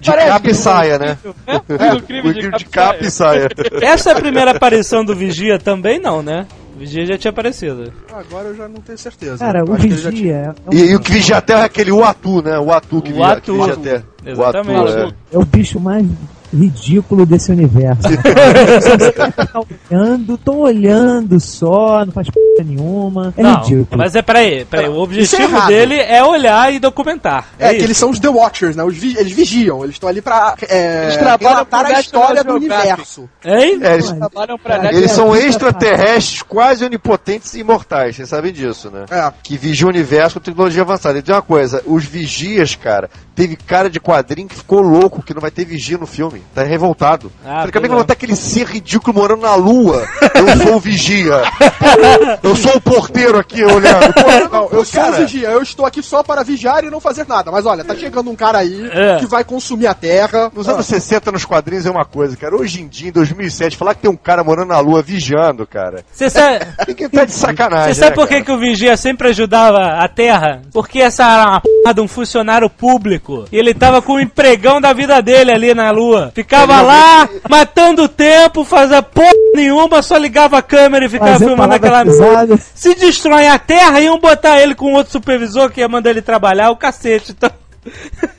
De Parece capa e saia, né? né? O rei do de, de capa e saia. essa é a primeira aparição do vigia também não, né? O vigia já tinha aparecido. Agora eu já não tenho certeza. Cara, o já tinha- Vigia é, E, e o que vigia até é aquele Uatu, né? O Atu que O via, Atu. que vigia até. Exatamente. O Atu, é. é o bicho mais ridículo desse universo. Só olhando, tô olhando só, não faz p nenhuma. É Não, ridículo. mas é peraí, peraí. O é objetivo errado. dele é olhar e documentar. É, que isso. eles são os The Watchers, né? Os vi- eles vigiam, eles estão ali pra é, Eles trabalham relatar a história do universo. Hein? É, eles, Trabalham pra Cara, eles são É, extraterrestres quase onipotentes e imortais, vocês sabem disso, né? É. Que vigiam o universo com tecnologia avançada. E tem uma coisa, os vigias, cara, teve cara de quadrinho que ficou louco que não vai ter vigia no filme. Tá revoltado. Ah, Falei, como é que pois vai é. botar aquele ser ridículo morando na lua? Eu sou o vigia. Eu sou o porteiro aqui olhando. Pô, Não, eu sou cara, o vigia, eu estou aqui só para vigiar e não fazer nada. Mas olha, tá chegando um cara aí É. que vai consumir a terra. Nos anos 60, nos quadrinhos, é uma coisa, cara. Hoje em dia, em 2007, falar que tem um cara morando na lua vigiando, cara. Você sabe, Tem que tá de sacanagem. você sabe né, por que, cara? que o Vigia sempre ajudava a Terra? Porque essa era uma porra de um funcionário público. E ele tava com o empregão da vida dele ali na Lua. Ficava lá, matando o tempo, fazia porra nenhuma, só ligava a câmera e ficava filmando aquela pesada. Se destrói a Terra, iam botar ele com outro supervisor que ia mandar ele trabalhar, o cacete. Então,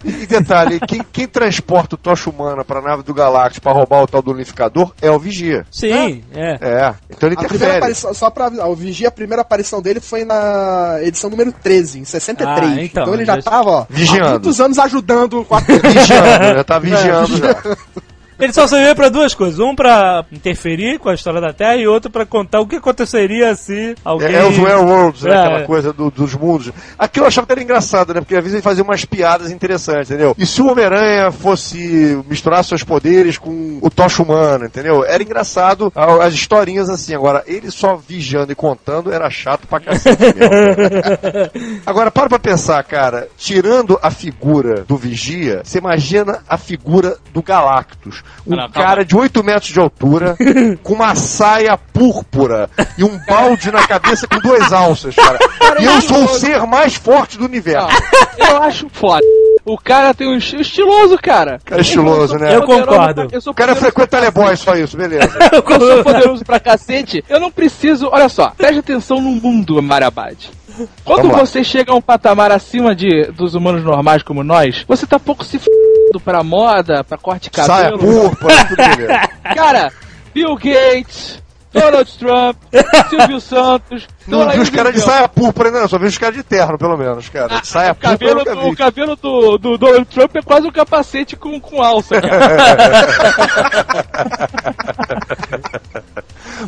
E detalhe, quem, quem transporta o Tocha Humana pra nave do Galactus pra roubar o tal do unificador é o Vigia. sim, é. É, então ele A primeira interfere. aparição, só pra avisar, o Vigia, a primeira aparição dele foi na edição número 13, em 63. Ah, então, então, ele já tava, ó, Vigiando. há muitos anos ajudando o quarteto. Vigiando, já tá vigiando já. Ele só serviu pra duas coisas. Um pra interferir com a história da Terra e outro pra contar o que aconteceria se alguém... É, é os Werewolves, né? É, Aquela coisa do- dos mundos. Aquilo eu achava até engraçado, né? Porque às vezes ele fazia umas piadas interessantes, entendeu? E se o Homem-Aranha fosse misturar seus poderes com o Tocha Humano, entendeu? Era engraçado as historinhas assim. Agora, ele só vigiando e contando era chato pra cacete mesmo. Agora, para pra pensar, cara. Tirando a figura do Vigia, você imagina a figura do Galactus. Um Não, cara de 8 metros de altura, com uma saia púrpura e um balde na cabeça com duas alças, cara. E eu sou o ser mais forte do universo. Eu acho foda. O cara tem um estilo estiloso, cara. Cara estiloso, né? Eu concordo. Eu sou O cara frequenta pra Teleboy, só isso, beleza. Eu sou poderoso pra cacete. Eu não preciso. Olha só, preste atenção no mundo, Marabad. Quando você chega a um patamar acima de, dos humanos normais como nós, você tá pouco se f***ando pra moda, pra corte de Saia cabelo. púrpura, tudo. Cara, Bill Gates, Donald Trump, Silvio Santos. Não Dona vi os caras de saia púrpura ainda, não. Só vi os caras de terno, pelo menos, cara. De saia O púrpura cabelo, do, o cabelo do, do Donald Trump é quase um capacete com, com alça, cara.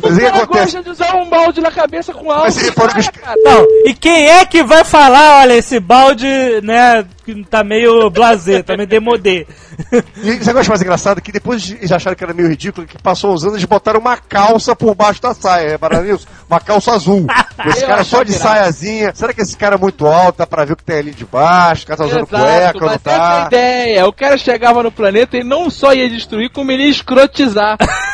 Mas o cara acontece? gosta de usar um balde na cabeça com alça. Mas ele pode- cara. Não, e quem é que vai falar, olha, esse balde, né, que tá meio blasé, tá meio demodê. E você gosta mais engraçado que depois eles acharam que era meio ridículo, que passou os anos eles botaram uma calça por baixo da saia, repararam nisso? Uma calça azul. Esse cara só de saiazinha. Será que esse cara é muito alto? Dá pra ver o que tem ali de baixo? O cara tá usando Exato, cueca, não mas essa é a tá? ideia. O cara chegava no planeta e não só ia destruir, como ele ia escrotizar.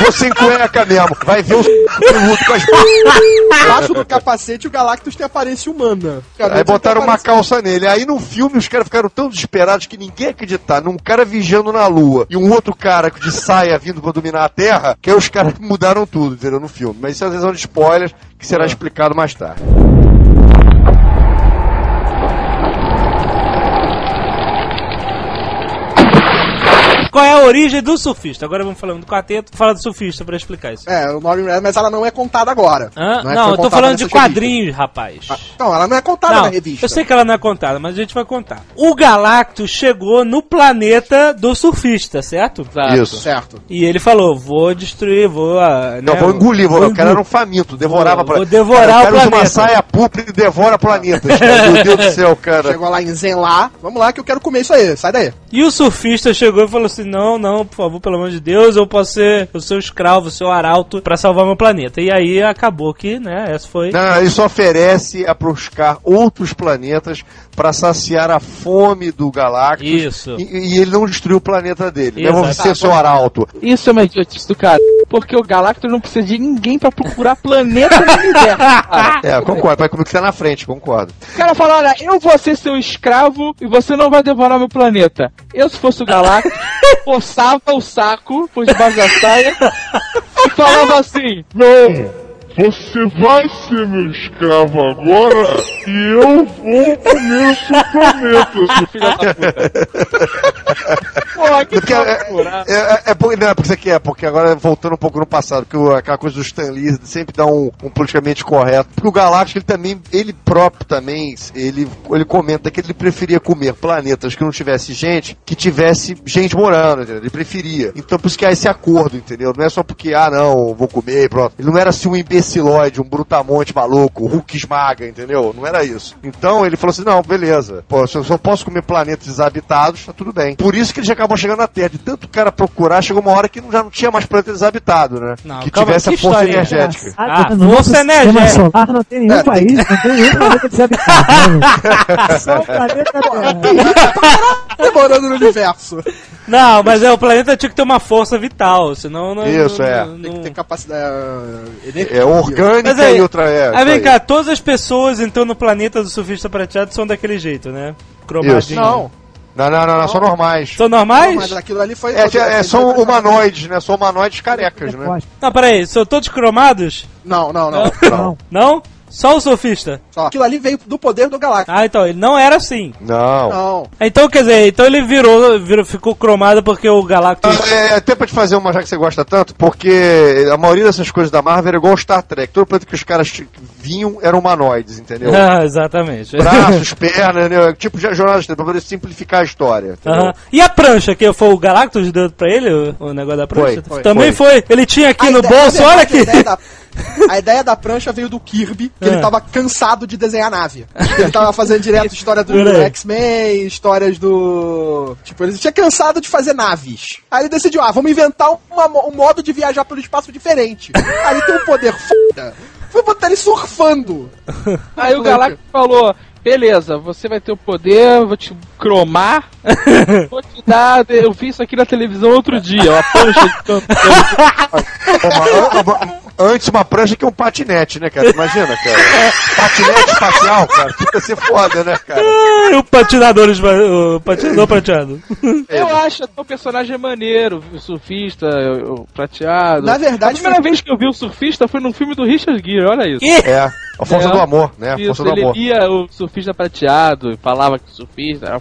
Vou sem cueca mesmo. Vai ver o luto com as Embaixo do capacete, o Galactus tem aparência humana. Cadê Aí botaram uma calça nele. Aí no filme os caras ficaram tão desesperados que ninguém acreditar num cara vigiando na lua e um outro cara de saia vindo pra dominar a Terra, que aí os caras mudaram tudo, entendeu? No filme. Mas isso é visão de spoilers que será explicado mais tarde. Qual é a origem do surfista? Agora vamos falando do quarteto, fala do surfista pra explicar isso. É, o Red, mas ela não é contada agora. Hã? é que Não, eu tô falando de quadrinhos, rapaz. revista. Ah, Não, ela não é contada Não, na revista. eu sei que ela não é contada, mas a gente vai contar. O Galactus chegou no planeta do surfista, certo? Isso. Certo. E ele falou, vou destruir, vou... ah, Não, né, vou engolir, vou, o cara engolir. era um faminto, devorava Vou- pra vou devorar cara, o cara usa uma planeta. saia pública e devora planetas. Meu Deus do céu, cara. Chegou lá em Zenlá. Vamos lá que eu quero comer isso aí. Sai daí. E o surfista chegou e falou assim: Não, não, por favor, pelo amor de Deus, eu posso ser o seu escravo, o seu arauto, pra salvar meu planeta. E aí acabou que, né, essa foi. Não, ele só oferece a buscar outros planetas para saciar a fome do Galactus. Isso. E, e ele não destruiu o planeta dele. Mesmo Exato. ser seu arauto. Isso é uma idiotice do cara. Porque o Galactus não precisa de ninguém pra procurar planeta no universo. cara. É, concordo. Vai comigo que tá na frente, concordo. O cara fala, olha, eu vou ser seu escravo e você não vai devorar meu planeta. Eu, se fosse o Galactus, forçava o saco por debaixo da saia e falava assim, Não! Você vai ser meu escravo agora e eu vou comer o seu planeta. filho da puta. Porra, que Porque é, é, é, é, por- não, é porque isso aqui é, porque agora voltando um pouco no passado, que o- aquela coisa do Stan Lee sempre dá um, um politicamente correto. Porque o Galactus, ele também, ele próprio também, ele, ele comenta que ele preferia comer planetas que não tivesse gente, que tivesse gente morando, entendeu? Ele preferia. Então por isso que há esse acordo, entendeu? Não é só porque, ah não, vou comer e pronto. Ele não era assim um imbecilóide, um brutamonte maluco, Hulk esmaga, entendeu? Não era isso. Então ele falou assim, não, beleza. Pô, se eu só posso comer planetas desabitados, tá tudo bem. Por isso que ele já acabou chegando na Terra. De tanto cara procurar, chegou uma hora que não- já não tinha mais planeta desabitado, né? Não, que calma, tivesse que a força história é energética. Ah, no nosso força energética. solar não tem nenhum país, não tem nenhum planeta desabitado. né? Só o planeta Terra. Demorando no universo. Não, mas é, o planeta tinha que ter uma força vital, senão não. Isso, não- é. não- Tem que ter capacidade. energia. É orgânica Mas aí- e outra é. Aí vem isso cá, todas as pessoas então no planeta do surfista prateado são daquele jeito, né? Cromadinho. Não, Não, não, não, não, são normais. São normais? não, mas aquilo ali foi. É, é, são humanoides, né? São humanoides carecas, né? Não, peraí, são todos cromados? Não, não, não. Não. Não? Só o surfista? Só. Aquilo ali veio do poder do Galactus. Ah, então, ele não era assim. Não. Não. Então, quer dizer, então ele virou, virou ficou cromado porque o Galactus... É, até pra te fazer uma já que você gosta tanto, porque a maioria dessas coisas da Marvel era igual Star Trek. Todo planeta que os caras vinham eram humanoides, entendeu? Ah, exatamente. Braços, pernas, né? tipo de jornada de pra poder simplificar a história. entendeu? Aham. E a prancha, que foi o Galactus deu pra ele, o, negócio da prancha? Foi, foi, Também foi. Ele tinha aqui A no ideia- bolso, olha aqui. A ideia, da, prancha veio do Kirby, que Ah. ele tava cansado de desenhar nave. Ele tava fazendo direto história do. X-Men, histórias do. Tipo, ele tinha cansado de fazer naves. Aí ele decidiu, ah, vamos inventar uma um modo de viajar pelo espaço diferente. Aí ele tem um poder foda. Vou botar ele surfando. Aí o Galactus falou: beleza, você vai ter o poder, vou te cromar, vou te dar. Eu vi isso aqui na televisão outro dia, uma prancha de canto. Antes uma prancha que um patinete, né, cara? Imagina, cara. Patinete espacial, cara. Fica ser foda, né, cara? O patinador, o patinador prateado. Eu acho até o personagem maneiro, o surfista, o prateado. Na verdade, a primeira foi- vez que eu vi o surfista foi num filme do Richard Gere, olha isso. É, a força É. do amor, né? A Isso, força do ele amor. via o surfista prateado e falava que o surfista era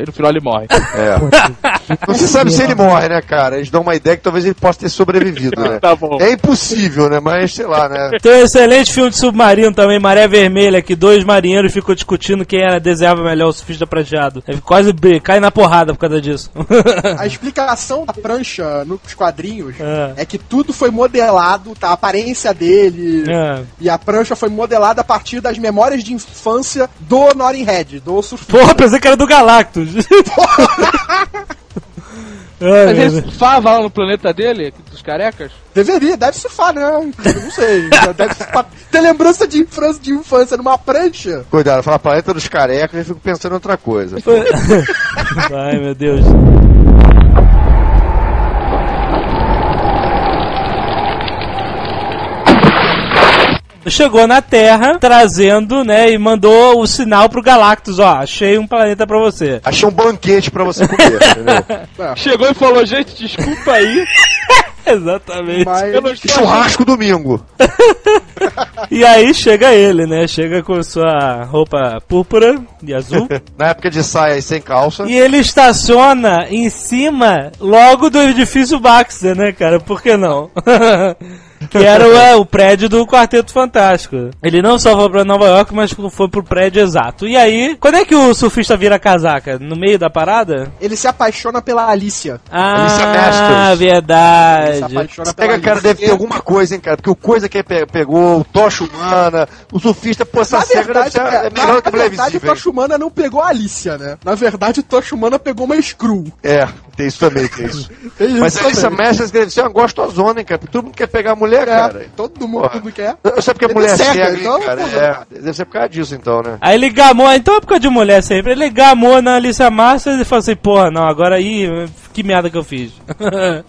e no final ele morre. É. Não se sabe se ele morre, né, cara? Eles dão uma ideia que talvez ele possa ter sobrevivido, né? Tá bom. É impossível, né? Mas sei lá, né? Tem um excelente filme de submarino também, Maré Vermelha, que dois marinheiros ficam discutindo quem era desenhava melhor o surfista prateado. Ele quase cai na porrada por causa disso. A explicação da prancha nos quadrinhos É. é que tudo foi modelado, tá? A aparência dele. É. E a prancha foi modelada a partir das memórias de infância do Norin Head, do surfista. Porra, pensei que era do Galactus. Ai, Mas ele surfava lá no planeta dele, dos carecas? Deveria, deve surfar, né? Eu não sei. Deve surfar. Ter lembrança de infância, de infância numa prancha. Cuidado, fala planeta dos carecas, eu fico pensando em outra coisa. Ai, meu Deus. Chegou na Terra, trazendo, né, e mandou o sinal pro Galactus, ó, achei um planeta pra você. Achei um banquete pra você comer, entendeu? Chegou e falou, gente, desculpa aí, Exatamente. Mas Churrasco domingo. E aí chega ele, né, chega com sua roupa púrpura e azul. Na época de saia e sem calça. E ele estaciona em cima logo do edifício Baxter, né, cara? Por que não? Que era o, é, o prédio do Quarteto Fantástico. Ele não só foi pra Nova York, mas foi pro prédio exato. E aí, quando é que o surfista vira casaca? No meio da parada? ele se apaixona pela Alicia. Alicia Ah, Masters. Ele se verdade. apaixona pela Pega, cara, Alicia. deve ter alguma coisa, hein, cara? Porque o coisa que pe- pegou, o Tocha Humana, o surfista, pô, essa Na verdade, ser é, é melhor na que a mulher verdade o? Tocha Humana não pegou a Alicia, né? Na verdade, o Tocha Humana pegou uma Screw. É, tem isso também, tem isso. Tem isso Mas a Alicia. Masters deve ser uma gostosona, hein, cara? Porque todo mundo quer pegar a mulher, É, cara. todo mundo Porra. quer. Eu sei porque a mulher é é cega, cega, então, cara. É, deve ser por causa disso, então, né? Aí ele gamou, então é por causa de mulher sempre. Ele gamou na Alicia Masters e falou assim: porra, não, agora aí, que merda que eu fiz.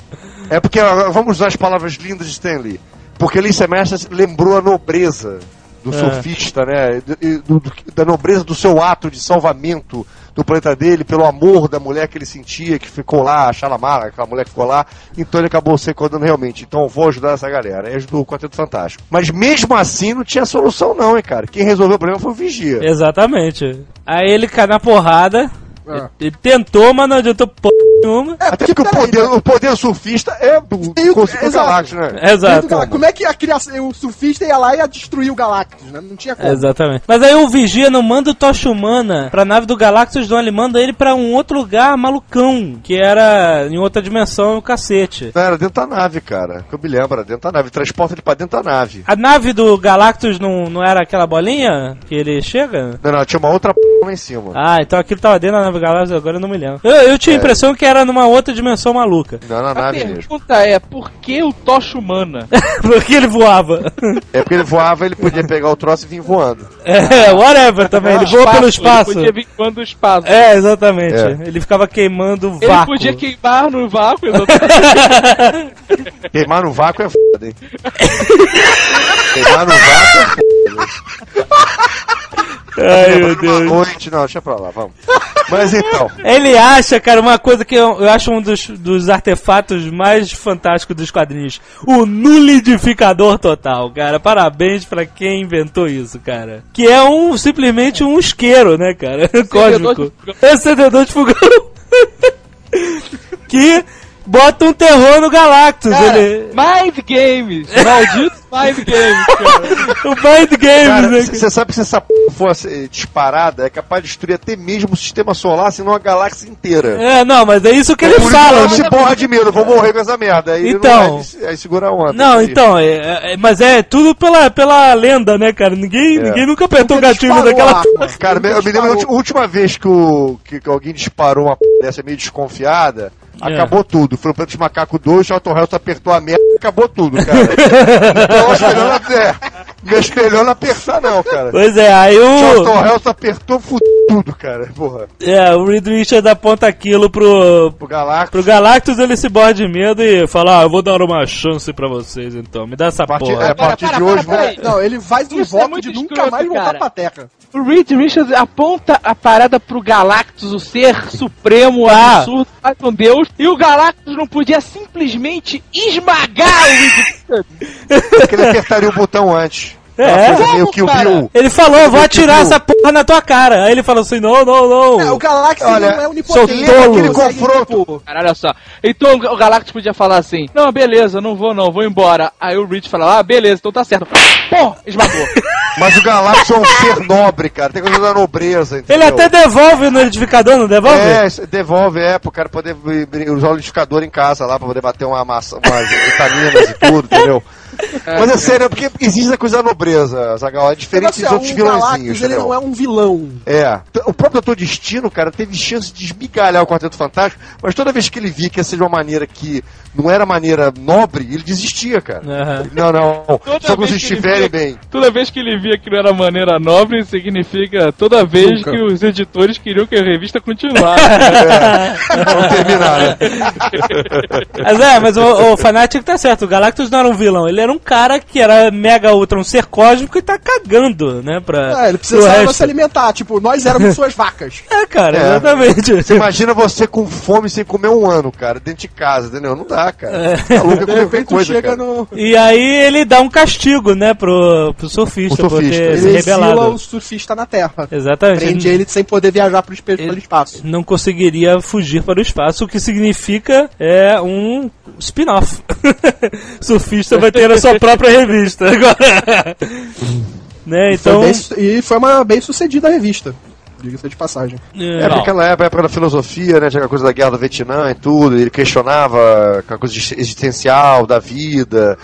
É porque, vamos usar as palavras lindas de Stanley. Porque Alicia Masters lembrou a nobreza do É. surfista, né? Do- do- da nobreza do seu ato de salvamento do planeta dele, pelo amor da mulher que ele sentia, que ficou lá, a Shalamara, aquela mulher que ficou lá. Então ele acabou se recordando realmente. Então eu vou ajudar essa galera. Aí ajudou o Quarteto Fantástico. Mas mesmo assim não tinha solução, não, hein, cara? Quem resolveu o problema foi o Vigia. Exatamente. Aí ele cai na porrada É. Ele tentou, mas não adiantou p nenhuma. É, Até porque o poder, né? o poder surfista é do o-. Galáctico, né? Exato. Galactus. Como é que a criação, o surfista ia lá e ia destruir o Galactus, né? Não tinha como. Exatamente. Mas aí o Vigia não manda o Tocha Humana pra nave do Galactus, não, ele manda ele pra um outro lugar malucão, que era em outra dimensão, o cacete. Não, era dentro da nave, cara. Que eu me lembro, era dentro da nave. Transporta ele pra dentro da nave. A nave do Galactus não, não era aquela bolinha que ele chega? Não, não, tinha uma outra p lá em cima. Ah, então aquilo tava dentro da nave Galactus, agora eu não me lembro. Eu, eu tinha a impressão que era numa outra dimensão maluca. Não, na A nave mesmo. pergunta é, por que o Tocha Humana? Porque ele voava. É porque ele voava, ele podia pegar o troço e vir voando. É, whatever também, ele voa pelo espaço. Ele podia vir quando o espaço. É, exatamente. É. Ele ficava queimando Ele vácuo. podia queimar no vácuo, exatamente. Queimar no vácuo é foda, hein? Queimar no vácuo é foda. Ai, meu Deus. Noite, não, deixa pra lá, vamos. Mas então, Ele acha, cara, uma coisa que eu, eu acho um dos, dos artefatos mais fantásticos dos quadrinhos. O nulidificador total, cara. Parabéns pra quem inventou isso, cara. Que é um, simplesmente um isqueiro, né, cara? Cósmico. Acendedor de fogão. que bota um terror no Galactus. Cara, ele... Mind Games! Maldito Mind Games, cara. O Mind Games, cara, né? você sabe que se essa p fosse disparada, é capaz de destruir até mesmo o sistema solar, se não a galáxia inteira. É, não, mas é isso que ele Por isso fala. ela né? se borra de medo, vou morrer com essa merda. Aí Então. não vai, aí segura a onda. Não, então, é- é- mas é tudo pela, pela lenda, né, cara? Ninguém, É. ninguém nunca apertou o gatilho daquela arma. porra. Cara, eu me lembro da última vez que, o, que, que alguém disparou uma p dessa meio desconfiada, É. acabou tudo. Foi o Planeta de Macaco 2, Charlton Heston apertou a merda acabou tudo, cara. então melhor não, é, acho melhor não apertar não, cara. Pois é, aí o, Charlton Heston apertou tudo, cara. Porra. é, o Reed Richards aponta aquilo pro, Pro Galactus. pro Galactus, ele se borra de medo e fala, ah, eu vou dar uma chance pra vocês então, me dá essa A partir, porra. é, a partir Para, de para, hoje, para, vou- peraí. Não, ele faz um Isso é voto muito de nunca escroto, mais voltar cara. pra Terra. O Reed Richards aponta a parada pro Galactus, o ser supremo, Ah. absurdo, vai com Deus, e o Galactus não podia simplesmente esmagar o Reed Richards. porque ele apertaria o botão antes. É? Meio Como, que o? Bill. Ele falou, eu vou Ele atirar essa porra na tua cara. Aí ele falou assim, não, não, não. É, o Galactus Olha, não é onipotente. sou ele Aquele confronto. Cara, olha só. Então o Galactus podia falar assim: Não, beleza, não vou não, vou embora. Aí o Reed fala: Ah, beleza, então tá certo. Pô, esmagou. Mas o Galactus é um ser nobre, cara. Tem coisa da nobreza, Ele entendeu? até devolve no edificador, não devolve? É, devolve, é, pro cara poder usar o liquidificador em casa lá, pra poder bater uma massa, umas vitaminas e tudo, entendeu? Mas é sério, é porque existe a coisa da nobreza, Zagal, é diferente assim, dos outros o vilãozinhos, Galactus, ele não é um vilão. É. O próprio Doutor Destino, cara, teve chance de esmigalhar o Quarteto Fantástico, mas toda vez que ele via que ia ser de uma maneira que não era maneira nobre, ele desistia, cara. Ele, Não, não, Toda só vocês que ele estiverem bem. Toda vez que ele via que não era maneira nobre, significa toda vez Nunca. que os editores queriam que a revista continuasse. É, vamos terminar, né? Mas é, mas o, o Fanatic tá certo, o Galactus não era um vilão, ele era um cara que era mega ultra, um ser cósmico e tá cagando, né, pra... É, ele precisava se alimentar. Tipo, nós éramos suas vacas. É, cara, É. exatamente. Você imagina você com fome sem comer um ano, cara, dentro de casa, entendeu? Não dá, cara. É. Tá louco De repente coisa, chega cara. no. E aí ele dá um castigo, né, pro, pro surfista, O por surfista. ter se Ele exila rebelado. o surfista na Terra. Exatamente. Prende ele sem poder viajar pro espe- Ele- pelo espaço. não conseguiria fugir para o espaço, o que significa é um spin-off. Surfista vai ter a sua própria revista agora. né, então. Foi bem e foi uma bem sucedida a revista. Diga-se de passagem. É, é, porque aquela época, época da filosofia, né? Tinha aquela coisa da guerra do Vietnã e tudo, ele questionava aquela coisa existencial da vida,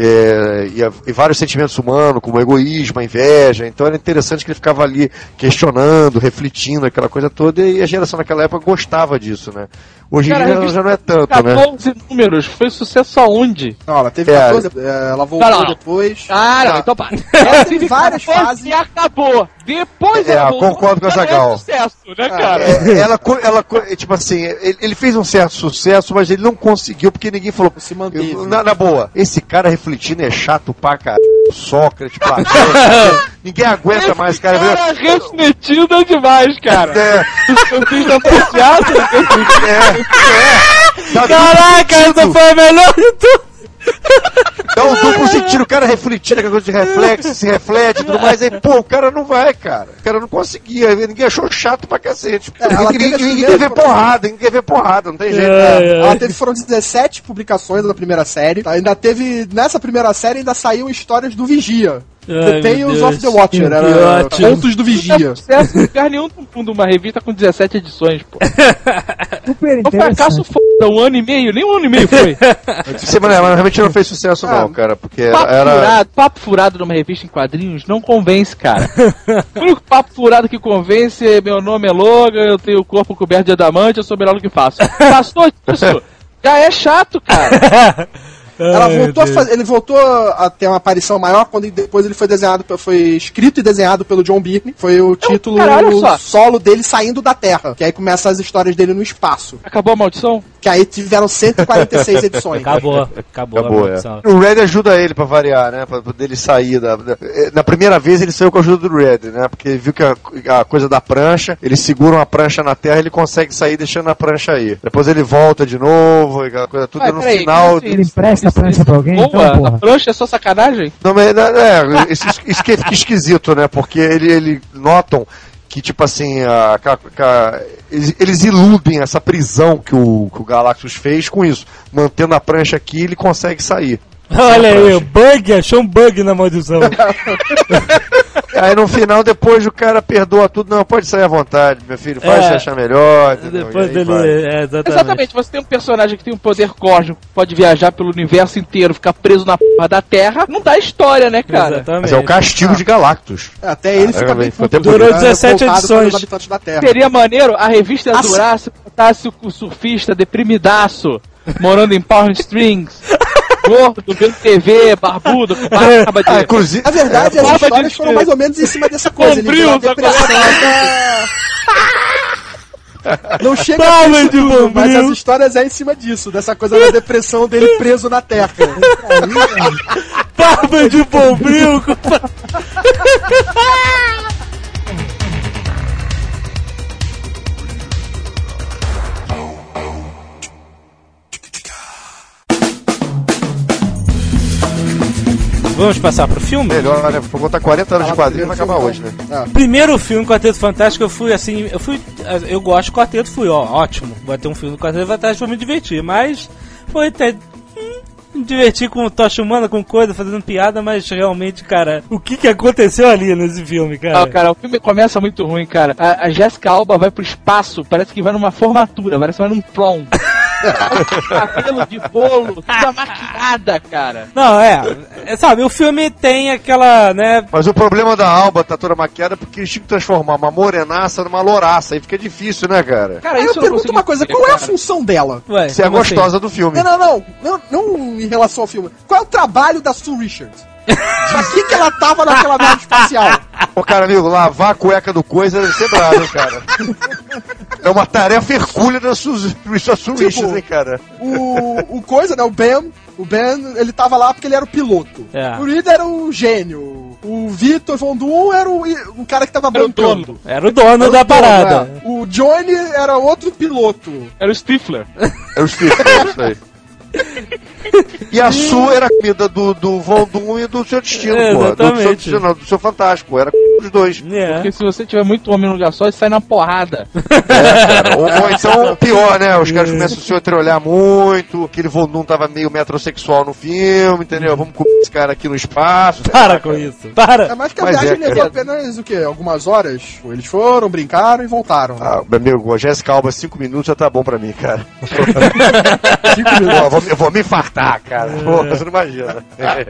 é, e, a- e vários sentimentos humanos, como o egoísmo, a inveja. Então era interessante que ele ficava ali questionando, refletindo, aquela coisa toda, e a geração naquela época gostava disso, né? Hoje em Cara, a dia já não é tanto, né? 14 números, foi sucesso aonde? Não, ela teve É. 14, é, ela voltou Não, não. depois. Ah, não, Tá. então para. Ela teve várias fases. E acabou. Depois É, ela voltou, concordo com a é Zagal. sucesso, né, cara? É, ela, ela, tipo assim, ele, ele fez um certo sucesso, mas ele não conseguiu porque ninguém falou. Se manteve. Eu- Na, na boa, esse cara refletindo é chato pra caralho. Sócrates, Platão. ninguém aguenta mais, cara. Cara, refletido é demais, cara. É, Eu fiz da passeada, é, é. Dá Caraca, essa foi a melhor de tudo! Dá um duplo sentido, o cara refletindo, aquela coisa de reflexo, se reflete e tudo mais. Aí, pô, o cara não vai, cara. O cara não conseguia. Ninguém achou chato pra cacete. É, ela ninguém, teve as ninguém quer ver porrada, ninguém quer ver porrada, não tem jeito. É, né? é. Ela teve, foram 17 publicações da primeira série. tá? Ainda teve, nessa primeira série, ainda saíram histórias do Vigia. Ai, meu Tales of the Watcher, era. Contos do Não é Vigia. sucesso em lugar nenhum mundo uma revista com 17 edições, pô. Super É um fracasso interessante. Um ano e meio, nem um ano e meio foi. Sim, mas, mas realmente não fez sucesso, não, cara. Porque era. Papo era- furado, papo furado numa revista em quadrinhos não convence, cara. o único papo furado que convence é meu nome é Logan, eu tenho o corpo coberto de adamante, eu sou melhor do que faço. Passou disso, já é chato, cara. Ela voltou fazer, ele voltou a ter uma aparição maior quando depois ele foi desenhado, foi escrito e desenhado pelo John Byrne. Foi o título cara, olha só. solo dele saindo da Terra. Que aí começa as histórias dele no espaço. Acabou a maldição? Que aí tiveram 146 edições. Acabou, acabou, Acabou, a é. maldição. O Red ajuda ele pra variar, né? Pra poder ele sair da, da- eh, Na primeira vez ele saiu com a ajuda do Red, né? Porque ele viu que a, a coisa da prancha, eles seguram a prancha na terra ele consegue sair deixando a prancha aí. Depois ele volta de novo, e aquela coisa tudo Ué, no peraí, final. assim? Ele empresta a prancha pra alguém? Então, porra. a prancha é só sacanagem? Não, mas não, é, isso, isso que fica esquisito, né? Porque ele, ele notam que, tipo assim, a, ca- ca- eles, eles iludem essa prisão que o, que o Galactus fez com isso. Mantendo a prancha aqui, ele consegue sair. Olha aí, o bug, achou um bug na maldição. Aí no final, depois o cara perdoa tudo. Não, pode sair à vontade, meu filho. Faz É. se achar melhor. entendeu? Depois dele. É, exatamente. Exatamente, você tem um personagem que tem um poder cósmico, pode viajar pelo universo inteiro, ficar preso na porra da Terra, não dá história, né, cara? Exatamente. Mas é o castigo de Galactus. Até ele fica Caramba, bem foi até puto, Durou né? 17 Revoltado edições. Seria maneiro a revista Ah, durasse, botasse o surfista deprimidaço, morando em Power Strings, gordo, vendo TV, barbudo, com barba de... Ah, inclusive. Na verdade, É, as histórias de- foram mais ou menos em cima dessa coisa. Ele Bombril, depressão da- Não chega a Palma ser de tudo, mas bombril. as histórias é em cima disso, dessa coisa da depressão dele preso na Terra. Barba de bombril. Vamos passar pro filme? Melhor, né? Vou contar 40 anos de quadrinho vai acabar hoje, né? Primeiro filme Quarteto Fantástico, eu fui assim, eu fui, eu gosto de Quarteto, fui, ó, ótimo, vai ter um filme do Quarteto Fantástico pra me divertir, mas foi até hum, me divertir com tocha humana, com coisa, fazendo piada, mas realmente, cara, o que que aconteceu ali nesse filme, cara? Ah, cara, o filme começa muito ruim, cara. A, a Jessica Alba vai pro espaço, parece que vai numa formatura, parece que vai num prom. Cabelo de bolo, toda maquiada, cara. Não, é, é, sabe, o filme tem aquela, né, Mas o problema da Alba tá toda maquiada é porque eles tinham que transformar uma morenaça numa louraça. Aí fica difícil, né, cara? Cara, Aí eu não pergunto uma coisa, qual é a função dela? ué, Você é assim? gostosa do filme. Não, não, não, não, não em relação ao filme. Qual é o trabalho da Sue Richards? Pra que, que ela tava naquela nave espacial? Ô, cara, amigo, lavar a cueca do coisa deve ser bravo, cara. É uma tarefa hercúlea da Suzy Tipo, hein, cara. O, o coisa, né, o Ben, o Ben, ele tava lá porque ele era o piloto. É. O Reed era o gênio. O Vitor Von Doom era o, o cara que tava Era o dono. Era o dono Era o da dono, parada. é. O Johnny era outro piloto. Era o Stifler. É o é isso aí. E a Su era a comida do, do Von Doom e do seu destino, É, porra. Do seu destino, não, do seu fantástico. Era os dois. É. Porque se você tiver muito homem no lugar só, ele sai na porrada. Cara, ou, ou então, pior, né? Os caras começam a se entreolhar muito, aquele Von Doom tava meio metrosexual no filme, entendeu? Vamos comer esse cara aqui no espaço. Para com isso, para. É mais que a Mas viagem é, levou apenas o quê? Algumas horas? Eles foram, brincaram e voltaram. né? Ah, meu amigo, a Jéssica Alba, cinco minutos já tá bom pra mim, cara. Cinco Pô, minutos. eu, vou, eu vou me infartar, cara. Pô, você não imagina.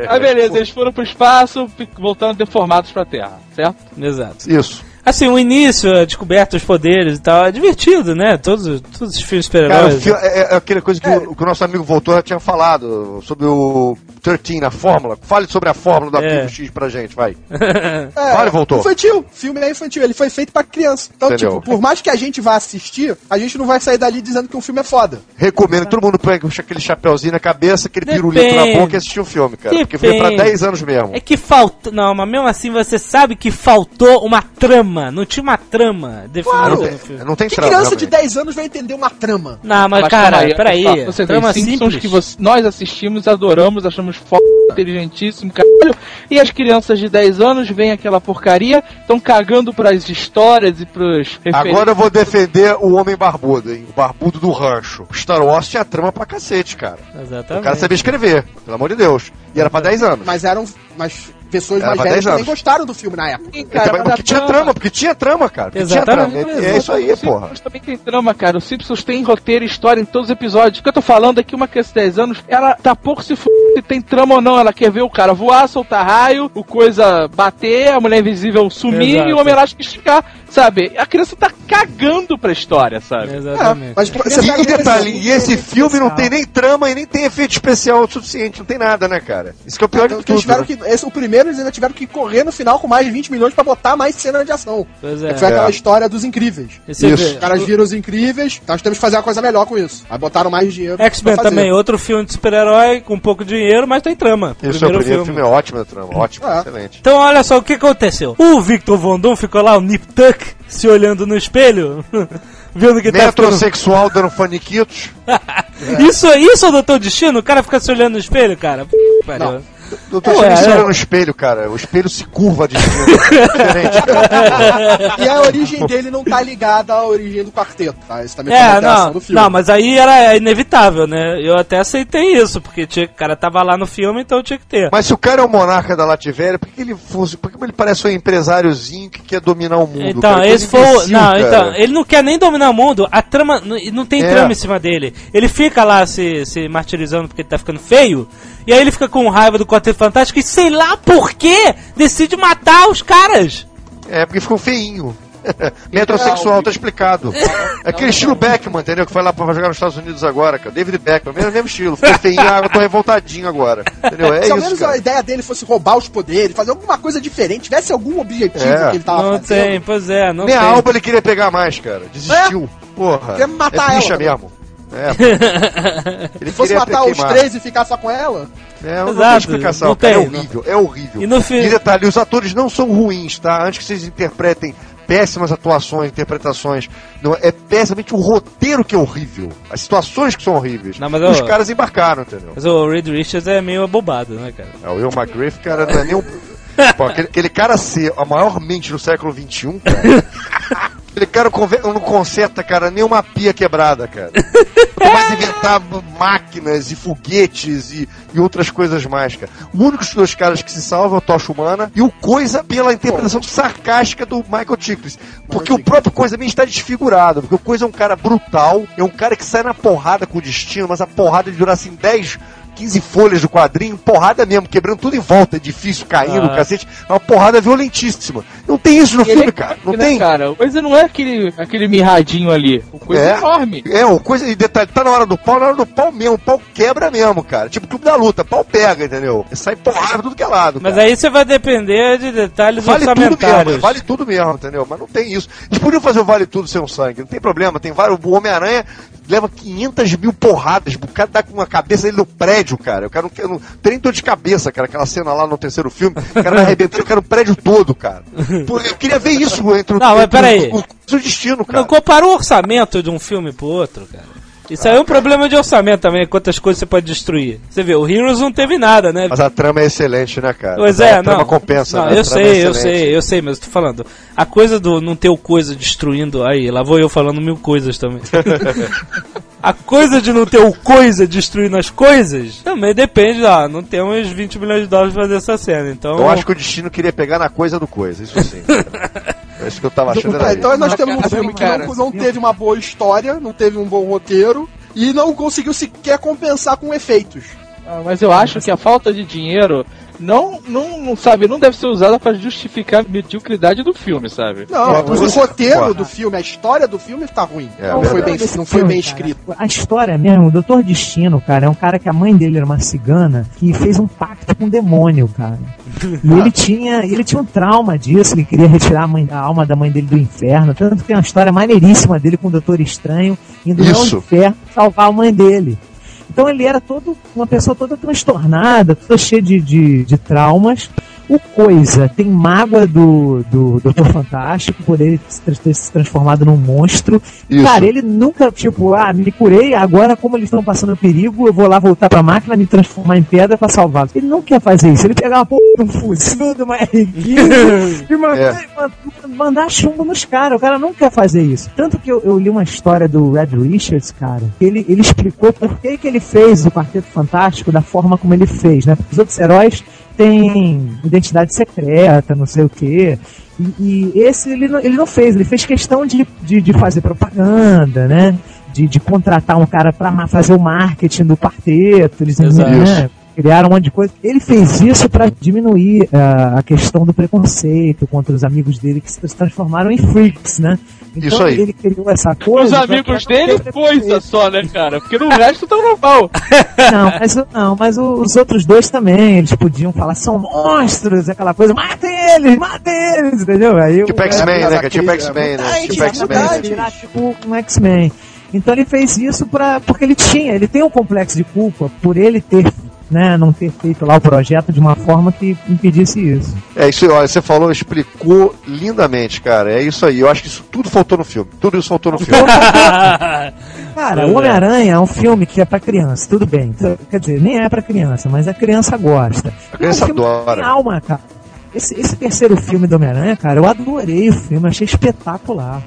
Aí beleza, eles foram pro espaço, voltando deformados pra Terra, certo? Exato. Isso. Assim, o início, a descoberta dos poderes e tal, é divertido, né? Todos, todos os filmes super-heróis. fi- é, é aquela coisa que, o, que o nosso amigo voltou já tinha falado sobre o 13, a fórmula. Fale sobre a fórmula do É. arquivo X pra gente, vai. É, Vale, voltou. Infantil. O filme é infantil. Ele foi feito pra criança. Então, Entendeu? tipo, por mais que a gente vá assistir, a gente não vai sair dali dizendo que um filme é foda. Recomendo que todo mundo pegue aquele chapeuzinho na cabeça, aquele pirulito na Depende. boca e assistir o filme, cara. Porque foi pra Depende. 10 anos mesmo. É que falta. Não, mas mesmo assim você sabe que faltou uma trama trama, não tinha uma trama definida Claro. no filme. Não tem Que trama, criança de realmente. 10 anos vai entender uma trama? Não, mas, Mas cara, aí, peraí. Você tem trama Simpsons simples. que você- nós assistimos, adoramos, achamos foda, inteligentíssimo, caralho. E as crianças de 10 anos veem aquela porcaria, estão cagando pras histórias e pros Agora eu vou defender o Homem Barbudo, hein? O barbudo do rancho. Star Wars tinha trama pra cacete, cara. Exatamente. O cara sabia escrever, pelo amor de Deus. E era pra 10 anos. Mas eram. Mas pessoas mais velhas 10 também anos. gostaram do filme na época. Sim, cara, porque tinha trama, porque tinha trama, cara. Porque tinha Exatamente. trama. É, é isso aí, Os porra. Simpsons também tem trama, cara. Os Simpsons tem roteiro e história em todos os episódios. O que eu tô falando é que uma criança de 10 anos, ela tá pouco se f... se tem trama ou não. Ela quer ver o cara voar, soltar raio, o coisa bater, a mulher invisível sumir Exato. e o homem elástico esticar, sabe? A criança tá cagando pra história, sabe? Exatamente. Mas você pega e detalhe, e esse filme não tem nem trama e nem tem efeito especial o suficiente, não tem nada, né, cara? Isso que é o pior exemplo, de tudo. tiveram né? que, esse, o primeiro eles ainda tiveram que correr no final com mais de 20 milhões pra botar mais cena de ação. Pois é. Que foi aquela É. história dos incríveis. E você Isso. Os caras viram os incríveis, então nós temos que fazer uma coisa melhor com isso. Aí botaram mais dinheiro. X-Men também, outro filme de super-herói com pouco dinheiro, mas tem trama. Isso é o primeiro filme, é ótimo, a trama, ótimo, É. excelente. Então olha só o que aconteceu. O Victor Von Doom ficou lá, o Nip Tuck, se olhando no espelho, vendo que tá ficando... Metrosexual dando faniquitos. Isso, isso é o Doutor Destino? O cara fica se olhando no espelho, cara? Pariu. Doutor Ué, se é. olha no espelho, cara. O espelho se curva de destino. Diferente, cara. E a origem dele não tá ligada à origem do quarteto, tá? Isso também É, não, do filme. não, mas aí era inevitável, né? Eu até aceitei isso, porque tinha, o cara tava lá no filme, então tinha que ter. Mas se o cara é o monarca da Lativéria, por que ele, fosse, por que ele parece um empresáriozinho que quer dominar o mundo? Então, cara? esse foi. o- imbecil, Não, cara. então, ele não quer nem dominar o mundo, a trama. Não tem É. trama em cima dele. Ele fica lá se, se martirizando porque ele tá ficando feio, e aí ele fica com raiva do Quarteto Fantástico e sei lá por que decide matar os caras. É, porque ficou feinho. Metrosexual, tá explicado. É aquele estilo Beckman, entendeu? Que foi lá pra jogar nos Estados Unidos agora, cara. David Beckman, mesmo, mesmo estilo. Ficou feinho, eu tô revoltadinho agora. Entendeu? É Se ao isso, menos a cara. ideia dele fosse roubar os poderes, fazer alguma coisa diferente, tivesse algum objetivo É. que ele tava não fazendo. tem, pois é, não Nem tem. a Alba ele queria pegar mais, cara. Desistiu. Porra. Queria matar é bicha ela, mesmo. É, pô. ele Se fosse matar os três e ficar só com ela, É, não Exato, tem explicação, não cara. tem, é horrível, é horrível. E no fi- E detalhe, os atores não são ruins, tá? Antes que vocês interpretem péssimas atuações, interpretações, não, é pessimamente o roteiro que é horrível. As situações que são horríveis. Não, mas Os eu- caras embarcaram, entendeu? Mas o Reed Richards é meio abobado, né, cara? É, o Will McGriff, cara, não é nem um... Pô, aquele, aquele cara ser a maior mente do século XXI, cara... Aquele cara não conserta, cara, nem uma pia quebrada, cara. Quanto mais inventar máquinas e foguetes e, e outras coisas mais, cara. O único dos dois caras que se salvam é o Tocha Humana e o Coisa pela interpretação sarcástica do Michael Chiklis. Porque o próprio Coisa também está desfigurado. Porque o Coisa é um cara brutal, é um cara que sai na porrada com o destino, mas a porrada de durar assim 10. 15 folhas do quadrinho, porrada mesmo, quebrando tudo em volta, edifício caindo, Ah. cacete. É uma porrada violentíssima. Não tem isso no Ele filme, é cara. Não né, tem. cara? Coisa não é aquele, aquele mirradinho ali. O coisa é É. enorme. É, o coisa, e detalhe, tá na hora do pau, na hora do pau mesmo, o pau quebra mesmo, cara. Tipo clube da luta, pau pega, entendeu? Sai porrada tudo que é lado. Mas cara. aí você vai depender de detalhes Vale tudo orçamentários. mesmo, vale tudo mesmo, entendeu? Mas não tem isso. Eles podiam fazer o vale tudo sem o sangue, não tem problema. Tem vários. O Homem-Aranha leva 500 mil porradas, o cara dá com a cabeça dele no prédio, cara. O cara não, quer- não tem nem dor de cabeça, cara. Aquela cena lá no terceiro filme, o cara arrebentando o cara no prédio todo, cara. Pô, eu queria ver isso entre o. Não, mas entre peraí. o, o, o destino, cara. Não compara o orçamento de um filme pro outro, cara. Isso aí é um problema de orçamento também, quantas coisas você pode destruir. Você vê, o Heroes não teve nada, né? Mas a trama é excelente, né, cara? Pois A é, trama não. compensa, não, né? A eu é sei, eu excelente. sei, eu sei, mas eu tô falando. A coisa do não ter o coisa destruindo. Aí, lá vou eu falando mil coisas também. a coisa de não ter o coisa destruindo as coisas também depende, ó. Não temos 20 milhões de dólares pra fazer essa cena. Então. Eu acho que o destino queria pegar na coisa do coisa, isso sim. é isso que eu tava achando. Tá, então nós temos um filme que não, não teve uma boa história, não teve um bom roteiro e não conseguiu sequer compensar com efeitos. Ah, Mas eu acho que a falta de dinheiro não, não, não, sabe, não deve ser usada pra justificar a mediocridade do filme, sabe? Não, É, o roteiro Claro. do filme, a história do filme tá ruim. É, não, foi bem, não foi bem escrito. A história mesmo, o Doutor Destino, cara, é um cara que a mãe dele era uma cigana que fez um pacto com o demônio, cara. E ele tinha, ele tinha um trauma disso, ele queria retirar a, mãe- a alma da mãe dele do inferno. Tanto que tem uma história maneiríssima dele com o Doutor Estranho indo lá ao Isso. inferno salvar a mãe dele. Então ele era todo uma pessoa toda transtornada, toda cheia de, de, de traumas, O Coisa tem mágoa do, do Doutor Fantástico por ele ter se transformado num monstro. Isso. Cara, ele nunca, tipo, ah, me curei, agora como eles estão passando perigo, eu vou lá voltar pra máquina, me transformar em pedra pra salvá-los. Ele não quer fazer isso. Ele pegar uma porra de um fuzil de uma R15 e É. mandar chumbo nos caras. O cara não quer fazer isso. Tanto que eu, eu li uma história do Red Richards, cara, que ele, ele explicou por que, que ele fez o Quarteto Fantástico da forma como ele fez, né? Porque os outros heróis têm identidade secreta, não sei o quê. E, e esse ele não, ele não fez, ele fez questão de, de, de fazer propaganda, né? De, de contratar um cara pra fazer o marketing do quarteto, eles né? criaram um monte de coisa. Ele fez isso pra diminuir ah, a questão do preconceito contra os amigos dele que se transformaram em freaks, né? Então Isso aí. ele criou essa coisa. Os amigos dele, coisa só, né, cara? Porque no resto tá normal. Não, mas, não, mas os outros dois também, eles podiam falar, são monstros, aquela coisa, matem eles, matem eles, entendeu? Aí, Tipo o- X-Men, mas né? Que é tipo X-Men, né? Mutante, Tipo X-Men. mutante. virar tipo um X-Men. Então ele fez isso pra, porque ele tinha, ele tem um complexo de culpa por ele ter, né, não ter feito lá o projeto de uma forma que impedisse isso. É isso aí, olha, você falou, explicou lindamente, cara. É isso aí. Eu acho que isso tudo faltou no filme. Tudo isso faltou no filme. Cara, o é. Homem-Aranha é um filme que é pra criança, tudo bem. Quer dizer, nem é pra criança, mas a criança gosta. A criança é um filme que adora. Tem alma, cara. Esse, esse terceiro filme do Homem-Aranha, cara, eu adorei o filme, achei espetacular.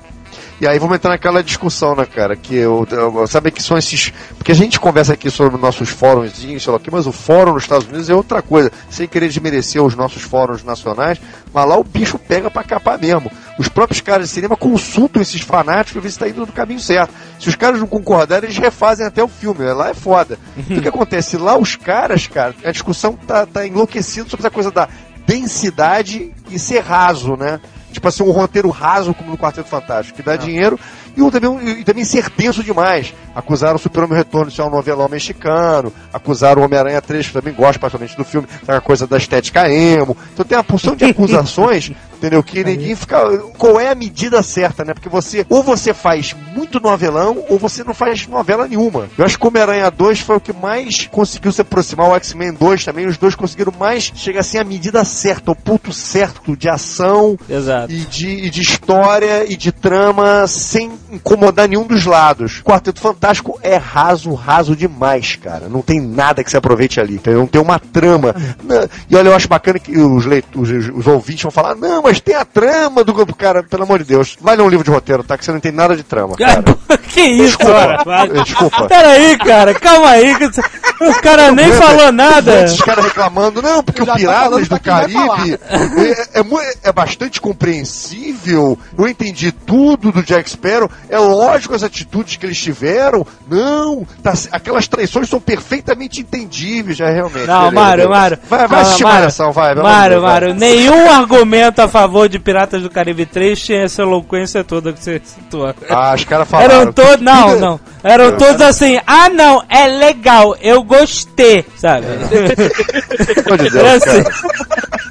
E aí vamos entrar naquela discussão, né, cara? Que eu, eu- sabe que são esses. Porque a gente conversa aqui sobre nossos fóruns, sei lá o quê, mas o fórum nos Estados Unidos é outra coisa. Sem querer desmerecer os nossos fóruns nacionais, mas lá o bicho pega pra capar mesmo. Os próprios caras de cinema consultam esses fanáticos pra ver se tá indo no caminho certo. Se os caras não concordarem, eles refazem até o filme. Lá é foda. Então o que acontece? Lá os caras, cara, a discussão tá, tá enlouquecida sobre essa coisa da densidade e ser raso, né? Tipo assim, um roteiro raso como no Quarteto Fantástico, que dá dinheiro, e, um também, e também ser denso demais. Acusaram o Super-Homem Retorno de ser um novelão mexicano, acusaram o Homem-Aranha 3, que também gosto particularmente do filme, tem a coisa da estética emo. Então tem uma porção de acusações, entendeu? Que ninguém fica. Qual é a medida certa, né? Porque você, ou você faz muito novelão, ou você não faz novela nenhuma. Eu acho que o Homem-Aranha 2 foi o que mais conseguiu se aproximar, o X-Men 2 também, os dois conseguiram mais chegar assim à medida certa, ao ponto certo de ação, Exato. e de, e de história e de trama sem incomodar nenhum dos lados. Quarteto Fantástico é raso, raso demais, cara. Não tem nada que se aproveite ali, entendeu? Não tem uma trama. Não- E olha, eu acho bacana que os, leitores, os, os ouvintes vão falar: não, mas tem a trama do cara, pelo amor de Deus. Vai ler um livro de roteiro, tá? Que você não tem nada de trama. Cara. que isso, cara? Desculpa. Desculpa. Peraí, cara, calma aí. que O cara nem falou nada. Esses caras reclamando, não, porque o tá Piratas do Caribe é, é mu- é bastante compreensível. Eu entendi tudo do Jack Sparrow. É lógico as atitudes que eles tiveram. Não, tá- aquelas traições são perfeitamente entendíveis, já realmente. Não, beleza, Mário, beleza. Mário. Vai, vai Calma, assistir Mário. Malhação, vai. Mário. Mário, nenhum argumento a favor de Piratas do Caribe 3 tinha essa eloquência toda que você citou. Ah, os caras falaram. Eram todos. Não, não. Eram todos assim. Ah, não, é legal, eu gostei, sabe? Pelo amor de Deus, Era assim.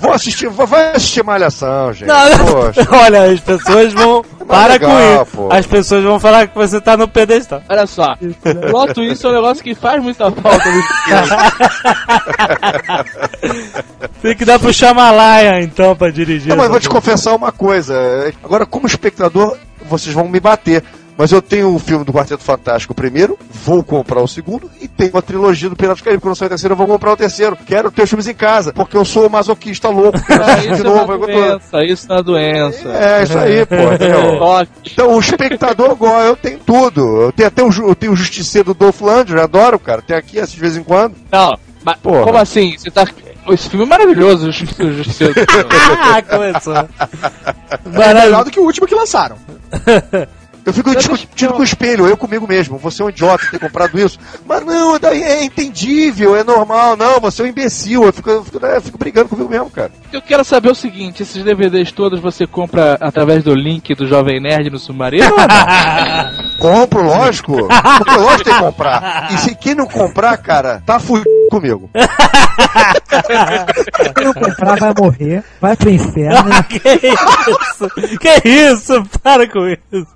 Vou assistir, vai- vai assistir Malhação, gente. Não. Olha, as pessoas vão. Para legal, com isso. pô. As pessoas vão falar que você tá no pedestal. Olha só, plot twist é um negócio que faz muita falta no Tem que dar pro Chamalaia, então, pra dirigir. Não, mas vou te porra. confessar uma coisa. Agora, como espectador, vocês vão me bater. Mas eu tenho o filme do Quarteto Fantástico primeiro, vou comprar o segundo, e tenho a trilogia do Piratas do Caribe. Quando sair o terceiro, eu vou comprar o terceiro. Quero ter os filmes em casa, porque eu sou masoquista louco. De Isso é novo. tô- doença, isso é uma doença. É, isso aí, pô. entendeu? Toque. Então, o espectador, igual, eu tenho tudo. Eu tenho até o, eu tenho o Justiceiro do Dolph Lundgren, eu adoro, cara. Tem aqui, assisto de vez em quando. Não, mas Porra. como assim? Você tá. Esse filme é maravilhoso, o Justiceiro. Ah, começou. É melhor do que o último que lançaram. Eu fico discutindo com o espelho, eu comigo mesmo. Você é um idiota ter comprado isso. Mas não, daí é entendível, é normal. Não, você é um imbecil. Eu fico, eu fico, eu fico brigando comigo mesmo, cara. Eu quero saber o seguinte: esses DVDs todos você compra através do link do Jovem Nerd no Submarino? Compro, lógico. Porque lógico tem que comprar. E se quem não comprar, cara, tá fudido comigo. Quem não comprar vai morrer, vai pro inferno. que isso? Que isso? Para com isso.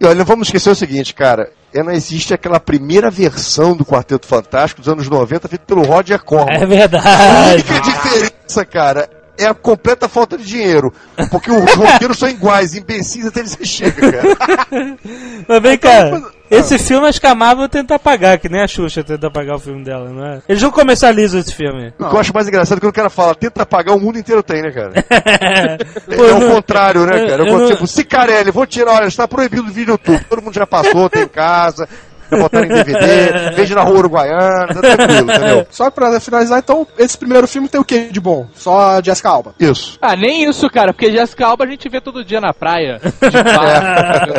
E olha, não vamos esquecer o seguinte, cara. É, não existe aquela primeira versão do Quarteto Fantástico dos anos 90 feita pelo Roger Corman. É A verdade. única diferença, cara, é a completa falta de dinheiro. Porque os roteiros são iguais, imbecis até ele se chega, cara. Mas vem cá, esse filme acho que a Marvel tenta apagar, que nem a Xuxa tenta apagar o filme dela, não é? Eles não comercializam esse filme. O que eu acho mais engraçado é quando o cara fala, tenta apagar o mundo inteiro tem, né, cara? Pô, é eu o não- contrário, né, cara? eu Eu, não- tipo, Cicarelli, vou tirar, olha, está proibido o vídeo YouTube. Todo mundo já passou, tem em casa, botaram em DVD, veja na rua uruguaiana, tá tranquilo, entendeu? Só pra finalizar, então, esse primeiro filme tem o que de bom? Só a Jessica Alba. Isso. Ah, nem isso, cara, porque Jessica Alba a gente vê todo dia na praia. De barco.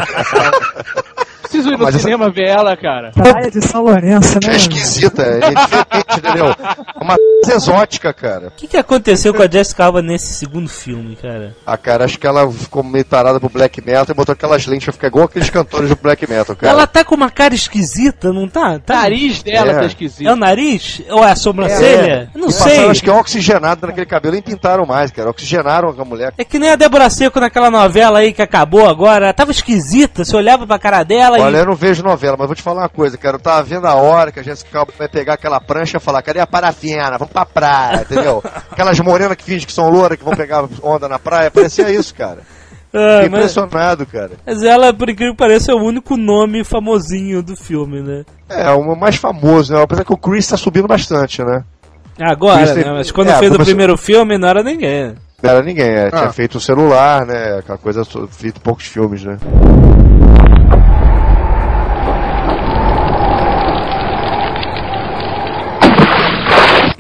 Preciso ir no Mas essa- cinema ver ela, cara. Praia de São Lourenço, né? É esquisita, é diferente, entendeu? É uma coisa exótica, cara. O que, que aconteceu com a Jessica Alba nesse segundo filme, cara? Ah, cara, acho que ela ficou meio tarada pro black metal e botou aquelas lentes pra ficar igual aqueles cantores do black metal, cara. Ela tá com uma cara esquisita, não tá? O tá? nariz dela É. tá É esquisito. o nariz? Ou é a sobrancelha? Eu Não E sei. passaram, acho que é oxigenado naquele cabelo e pintaram mais, cara. Oxigenaram a mulher. É que nem a Débora Seco naquela novela aí que acabou agora. Ela tava esquisita, você olhava pra cara dela Olha, e. eu não vejo novela, mas vou te falar uma coisa, cara. Eu tava vendo a hora que a Jessica Alba vai pegar aquela prancha e falar, cadê a parafina? Vamos pra praia, entendeu? Aquelas morenas que fingem que são louras, que vão pegar onda na praia. Parecia isso, cara. Ah, Fiquei mas, impressionado, cara. mas ela, por incrível que pareça, é o único nome famosinho do filme, né? É, o mais famoso, né? Apesar que o Chris tá subindo bastante, né? Agora, Isso tem- né? Mas quando é, fez o primeiro filme, não era ninguém. Não era ninguém, é, tinha Ah. feito o celular, né? Aquela coisa, feito poucos filmes, né?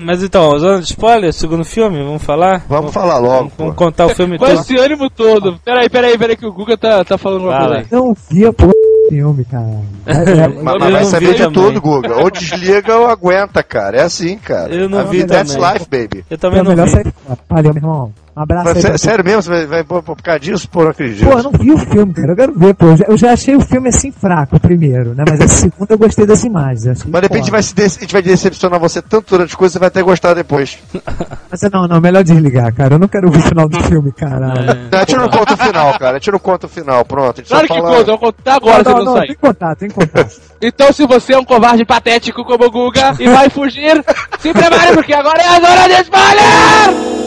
Mas então, zona de spoiler, segundo filme, vamos falar? Vamos falar logo, Vamos, vamos pô. contar o filme Com todo. esse ânimo todo. Peraí, peraí, peraí, que o Guga tá, tá falando uma Fala. coisa aí. Não vi a porra do filme, cara. É, é, Mas, mas vai saber de também. tudo, Guga. Ou desliga ou aguenta, cara. É assim, cara. Eu não I vi mean, That's também. life, baby. Eu também é não melhor vi. sair. Valeu, meu irmão. Um abraço Mas, aí. sério mesmo? Você vai, vai por, por causa disso? Pô, não acredito. Pô, eu não vi o filme, cara. Eu quero ver, pô. Eu já- Eu já achei o filme assim fraco, o primeiro, né? Mas a segunda eu gostei das imagens. Mas de repente vai se de- a gente vai decepcionar você tanto durante as coisas, você vai até gostar depois. Mas não, não, melhor desligar, cara. Eu não quero ver o final do filme, caralho. É. Não, a gente não conta o final, cara. A gente não conta o final, pronto. A gente Claro só que fala... conta, eu vou contar agora se não, não não, sair. tem contato, tem contato. Então, se você é um covarde patético como o Guga e vai fugir, se prepare porque agora é a zona de spoiler!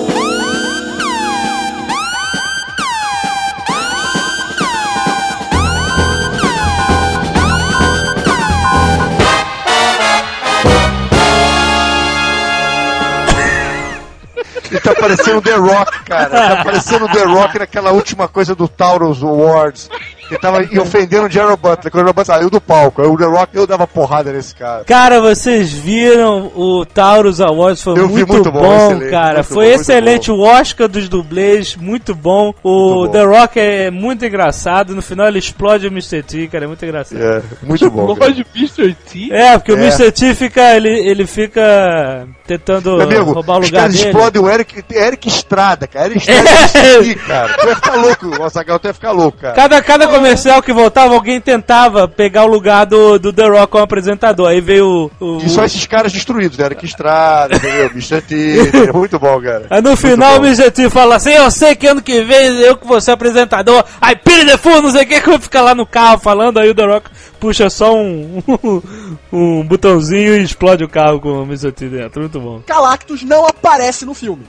Ele tá parecendo The Rock, cara. Tá parecendo The Rock naquela última coisa do Taurus Awards. Ele tava e ofendendo o Gerald Butler. Quando o Gerald Butler saiu do palco, aí o The Rock eu dava porrada nesse cara. Cara, vocês viram o Taurus Awards, foi Eu vi muito, muito bom, bom, cara. muito foi bom, excelente. O Oscar dos dublês, muito bom. O Muito bom. The Rock é muito engraçado. No final ele explode o Mr. T, cara. É muito engraçado. É, muito bom. cara. Gosto de Mr. T. É, porque o É. Mr. T fica, ele, ele fica tentando Meu amigo, roubar o lugar dele. explodem o Eric, Eric Estrada, cara. Eric Estrada aqui, cara. Tu ia ficar louco, o Azaghal, tu ia ficar louco, cara. Cada, cada comercial que voltava, alguém tentava pegar o lugar do, do The Rock como apresentador. Aí veio o. o E só esses caras destruídos, né? Eric Estrada, entendeu? Mr. T, entendeu? muito bom, cara. Aí no final o Mr. T fala assim, eu sei que ano que vem eu que vou ser apresentador, aí pire de fundo, não sei o que, que fica lá no carro falando, aí o The Rock puxa só um, um botãozinho e explode o carro com o Mr. T dentro, muito bom. Galactus não aparece no filme.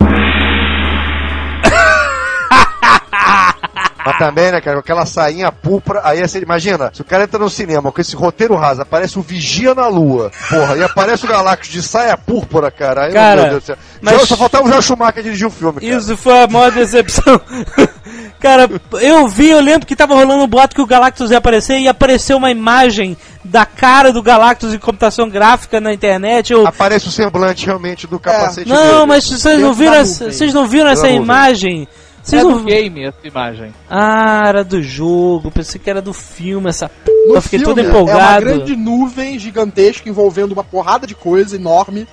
Mas também, né, cara, com aquela sainha púrpura, aí você imagina, se o cara entra no cinema com esse roteiro raso, aparece o Vigia na Lua, porra, e aparece o Galactus de saia púrpura, cara, aí, Cara, meu Deus do céu. mas- Já- Só faltava o Joel Schumacher dirigir o filme, cara. Isso foi a maior decepção. Cara, eu vi, eu lembro que tava rolando um boato que o Galactus ia aparecer e apareceu uma imagem da cara do Galactus em computação gráfica na internet. Eu... Aparece o semblante realmente do capacete É. Não, dele. mas vocês não viram, vocês não viram essa imagem? Vocês É não do game essa imagem. Ah, era do jogo, pensei que era do filme, essa p. No Eu fiquei todo filme, É uma empolgado. grande nuvem gigantesca envolvendo uma porrada de coisa enorme.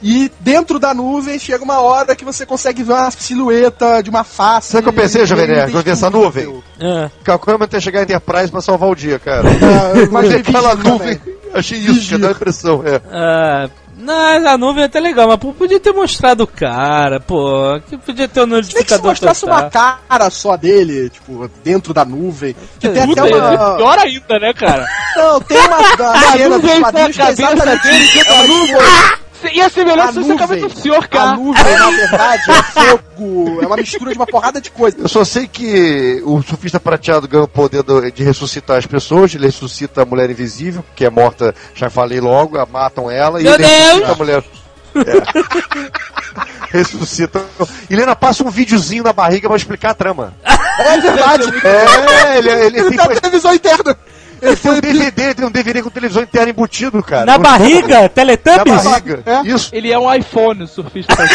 E dentro da nuvem chega uma hora que você consegue ver uma silhueta de uma face. Sabe o que eu pensei, Jovem Nerd, quando vi essa nuvem? Ah, Calculando até chegar a Enterprise pra salvar o dia, cara. Ah, eu Mas imaginei aquela nuvem, achei isso, que dá a impressão, é. ah, Não, a nuvem é até legal, mas pô, podia ter mostrado o cara, pô. Que podia ter um que se notificador mostrasse uma cara só dele, tipo, dentro da nuvem. Que tem Puta, até é uma. pior ainda, né, cara? Não, tem uma da cena dos nuvem quadrinhos que é exatamente dele É uma nuvem. Ia ser melhor A se você acaba nuvem. do senhor A K. nuvem, na verdade, é fogo. É uma mistura de uma porrada de coisas. Eu só sei que o surfista prateado ganha o poder do- de ressuscitar as pessoas, ele ressuscita a mulher invisível, que é morta, já falei logo, a- matam ela, e Meu ele ressuscita a mulher. É. ressuscita. Helena passa um videozinho na barriga pra explicar a trama. É verdade. É, ele, ele, Ele tem, tá na televisão interna. Ele tem um DVD, tem um DVD com televisão interna embutido, cara. Na No- barriga? Na Teletubbies? barriga. É? Isso. Ele é um iPhone, o surfista aí.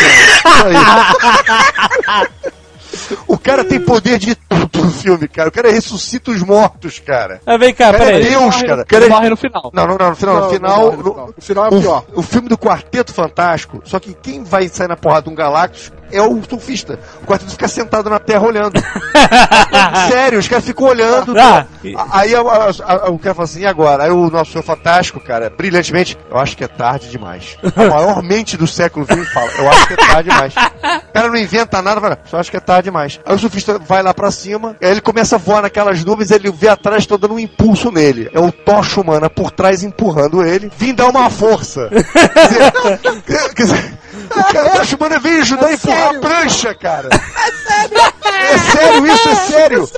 O cara tem poder de tudo no filme, cara. O cara ressuscita os mortos, cara. Ah, vem cá, O é peraí. Deus, Morre- cara. O cara Ele é- morre no final. Não, não, não, no final, Não, no final. não, no final. O final é o pior. O filme do Quarteto Fantástico, só que quem vai sair na porrada de um Galactus é o surfista. O quarteto fica sentado na terra olhando. Sério, os caras ficam olhando. Ah, A- Aí a- a- a- o cara fala assim, e agora? Aí o nosso senhor fantástico, cara, brilhantemente, eu acho que é tarde demais. A maior mente do século XX fala, eu acho que é tarde demais. O cara não inventa nada, fala, só acho que é tarde demais. Aí o surfista vai lá pra cima, aí ele começa a voar naquelas nuvens, ele vê atrás, tô dando um impulso nele. É o tocha humana por trás empurrando ele, vim dar uma força. Quer dizer, quer- quer dizer, o cara tocha humana veio ajudar a empurrar a prancha, cara. É sério isso, é sério.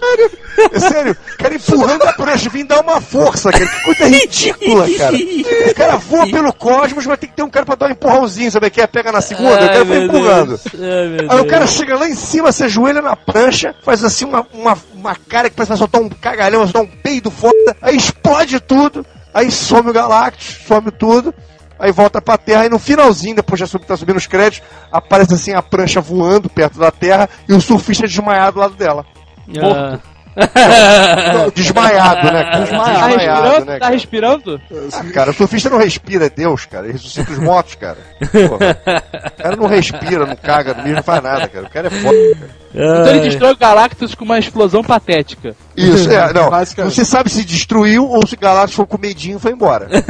É sério. O cara empurrando a prancha, vim dar uma força, cara. Que coisa ridícula, cara. O cara voa pelo cosmos, mas tem que ter um cara pra dar um empurrãozinho, sabe que é? Pega na segunda, o cara vai empurrando. Ai, Aí o cara chega lá em cima, se ajoelha na prancha, faz assim uma, uma, uma cara que parece que vai soltar um cagalhão, vai soltar um peido foda, aí explode tudo, aí some o Galactus, some tudo, aí volta pra Terra, e no finalzinho, depois já sub, tá subindo os créditos, aparece assim a prancha voando perto da Terra e o surfista desmaiado do lado dela. Ah. Desmaiado, né? cara? Tá Desmaiado, respirando? né? Tá cara? respirando? Ah, cara, o surfista não respira, é Deus, cara. Ele ressuscita os mortos, cara. Porra. O cara não respira, não caga, não faz nada, cara. O cara é foda, cara. Então ele destrói o Galactus com uma explosão patética. Isso, é, não. Se sabe se destruiu ou se Galactus foi com medinho e foi embora.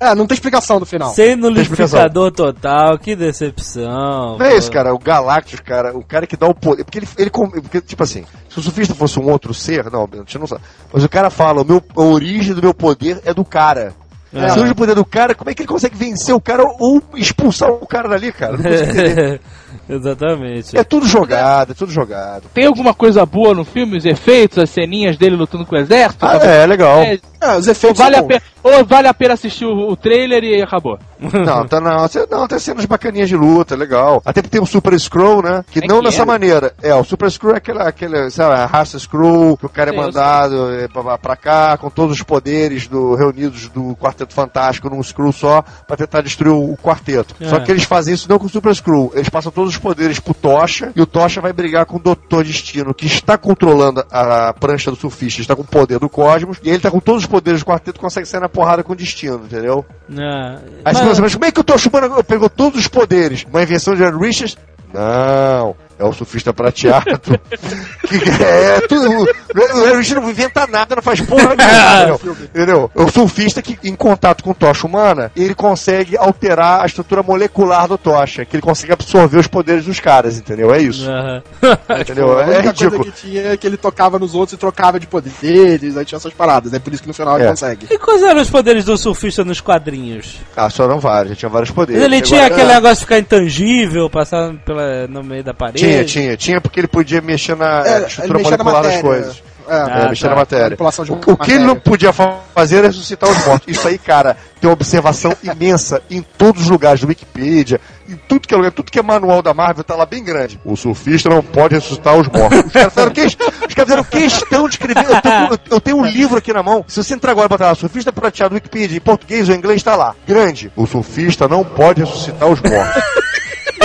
É, não tem explicação no final. Sem nulificador total, que decepção. Não é isso, cara. O Galactus, cara, o cara que dá o poder. Porque ele, ele porque, tipo assim, se o surfista fosse um outro ser, não, a gente não sabe. Mas o cara fala, o meu, a origem do meu poder é do cara. É. Se hoje o poder do cara, como é que ele consegue vencer o cara ou expulsar o cara dali, cara? Não consigo entender. Exatamente. É tudo jogado, é tudo jogado. Tem alguma coisa boa no filme? Os efeitos, as ceninhas dele lutando com o exército? Ah, é, legal. É, É, os ou, efeitos vale a são pena, ou vale a pena assistir o, o trailer e acabou. Não, tá não, cê- não, tem cenas bacaninhas de luta, legal. Até porque tem o Super Scroll, né? Que É não que dessa é? maneira. É, o Super Scroll é aquela, aquele, sabe, a raça Scroll, que o cara é Sim, eu mandado é, pra, pra cá, com todos os poderes do, reunidos do Quarteto Fantástico num Scroll só, pra tentar destruir o, o quarteto. É. Só que eles fazem isso não com o Super Scroll. Eles passam todos os poderes pro Tocha, e o Tocha vai brigar com o Doutor Destino, que está controlando a, prancha do surfista, está com o poder do cosmos, e ele tá com todos os poderes do quarteto, consegue sair na porrada com o Destino, entendeu? Ah, Aí mas- você pensa, mas como é que o Tocha Humana pegou todos os poderes? Uma invenção de Richards? Não, é o surfista prateado. que é tudo. O Richards não inventa nada, não faz porra nenhuma, entendeu? entendeu? É o surfista que, em contato com Tocha Humana, ele consegue alterar a estrutura molecular do Tocha, que ele consegue absorver os poderes dos caras, entendeu? É isso. Entendeu? A É única ridículo. coisa que tinha é que ele tocava nos outros e trocava de poderes, aí tinha essas paradas, é por isso que no final ele É. consegue. E quais eram os poderes do surfista nos quadrinhos? Ah, só não vários, já tinha vários poderes. Ele tinha Agora- aquele negócio de ficar intangível, passar pela, no meio da parede? Tinha, tinha, tinha porque ele podia mexer na É, é, estrutura molecular das coisas. É, É, Ah, mexer tá. na matéria. O, o que ele não podia fa- fazer era ressuscitar os mortos. Isso aí, cara, tem uma observação imensa em todos os lugares, do Wikipedia, em tudo que é lugar, tudo que é manual da Marvel, tá lá bem grande. O surfista não pode ressuscitar os mortos. Os caras fizeram, que- os caras fizeram questão de escrever. Eu, tô com- eu tenho um livro aqui na mão. Se você entrar agora e botar lá, surfista prateado Wikipedia, em português ou em inglês, tá lá. Grande. O surfista não pode ressuscitar os mortos.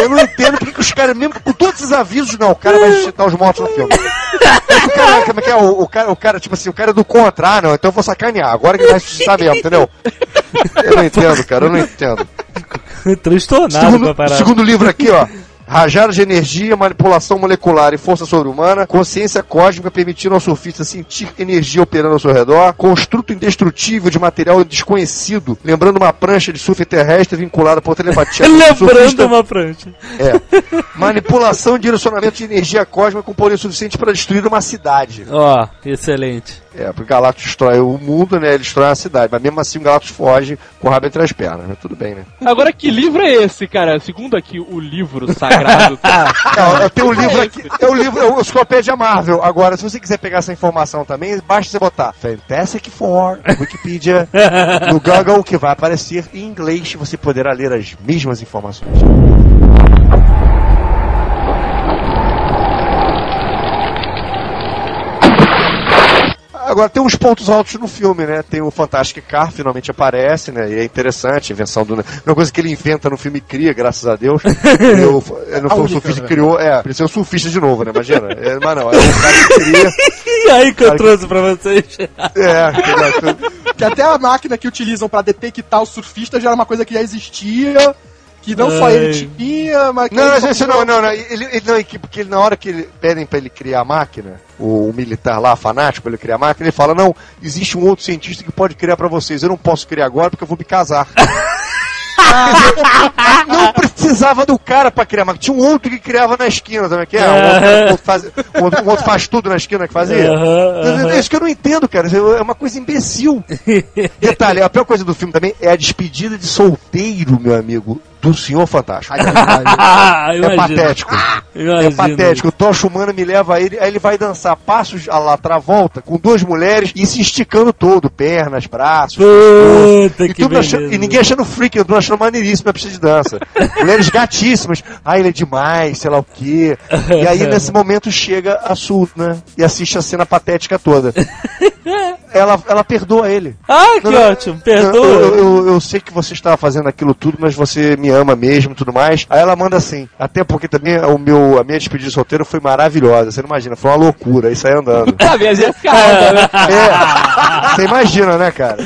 Eu não entendo porque que os caras, mesmo com todos esses avisos, não, o cara vai ressuscitar os mortos no filme. Mas o cara, como é que é? O, o cara, o cara, tipo assim, o cara é do contra, ah, não, então eu vou sacanear, agora que vai ressuscitar mesmo, entendeu? Eu não entendo, cara, eu não entendo. Transtornado Segundo, parada. segundo livro aqui, ó. Rajadas de energia, manipulação molecular e força sobre-humana, consciência cósmica permitindo ao surfista sentir energia operando ao seu redor, construto indestrutível de material desconhecido, lembrando uma prancha de surf terrestre vinculada por telepatia. Lembrando uma prancha. É. Manipulação e direcionamento de energia cósmica com poder suficiente para destruir uma cidade. Ó, excelente. É, porque o Galactus destrói o mundo, né? Ele destrói uma cidade. Mas mesmo assim o Galactus foge com o rabo entre as pernas. Mas tudo bem, né? Agora, que livro é esse, cara? Segundo aqui o livro sagrado. Não, eu tenho um livro aqui. O livro, o Enciclopédia Marvel. Agora, se você quiser pegar essa informação também, basta você botar Fantastic Four, Wikipedia, no Google, que vai aparecer em inglês. Você poderá ler as mesmas informações. Agora, tem uns pontos altos no filme, né? Tem o Fantastic Car, finalmente aparece, né? E é interessante, a invenção do... Uma coisa que ele inventa no filme e cria, graças a Deus. Ele, o- é, não foi o surfista né? que criou, é, precisa ser um surfista de novo, né? Imagina. É, mas não, é o cara que cria. E aí que eu trouxe pra vocês. É? Que até a máquina que utilizam pra detectar o surfista já era uma coisa que já existia, que não só Ai. ele tinha, mas que Não, ele não, não, não. Ele, ele não, que- porque ele, na hora que ele pedem pra ele criar a máquina, o, o militar lá, fanático, ele criar a máquina, ele fala: Não, existe um outro cientista que pode criar pra vocês. Eu não posso criar agora porque eu vou me casar. Não precisava do cara pra criar máquina. Tinha um outro que criava na esquina também, que é, um, outro, faz, um outro- faz tudo na esquina que fazia. Aham. É isso que eu não entendo, cara. É uma coisa imbecil. Detalhe, a pior coisa do filme também é a despedida de solteiro, meu amigo, do Senhor Fantástico. Ah, É patético. É patético. O Tocha Humana me leva a ele, aí ele vai dançar passos a lá volta com duas mulheres e se esticando todo, pernas, braços, Puta e, tudo achando- e ninguém achando freak, eu tô achando maneiríssimo a pista de dança. Mulheres gatíssimas. Ah, ele é demais, sei lá o quê. E aí, nesse momento, chega a Sultana e assiste a cena patética toda. Ela, ela perdoa ele. Ah, que Não, não, ótimo. Perdoa. Eu, eu- eu- eu sei que você estava fazendo aquilo tudo, mas você me ama mesmo e tudo mais. Aí ela manda assim. Até porque também o meu, a minha despedida de solteiro foi maravilhosa. Você não imagina, foi uma loucura. Aí sai andando. Ah, minha é né? É, você imagina, né, cara?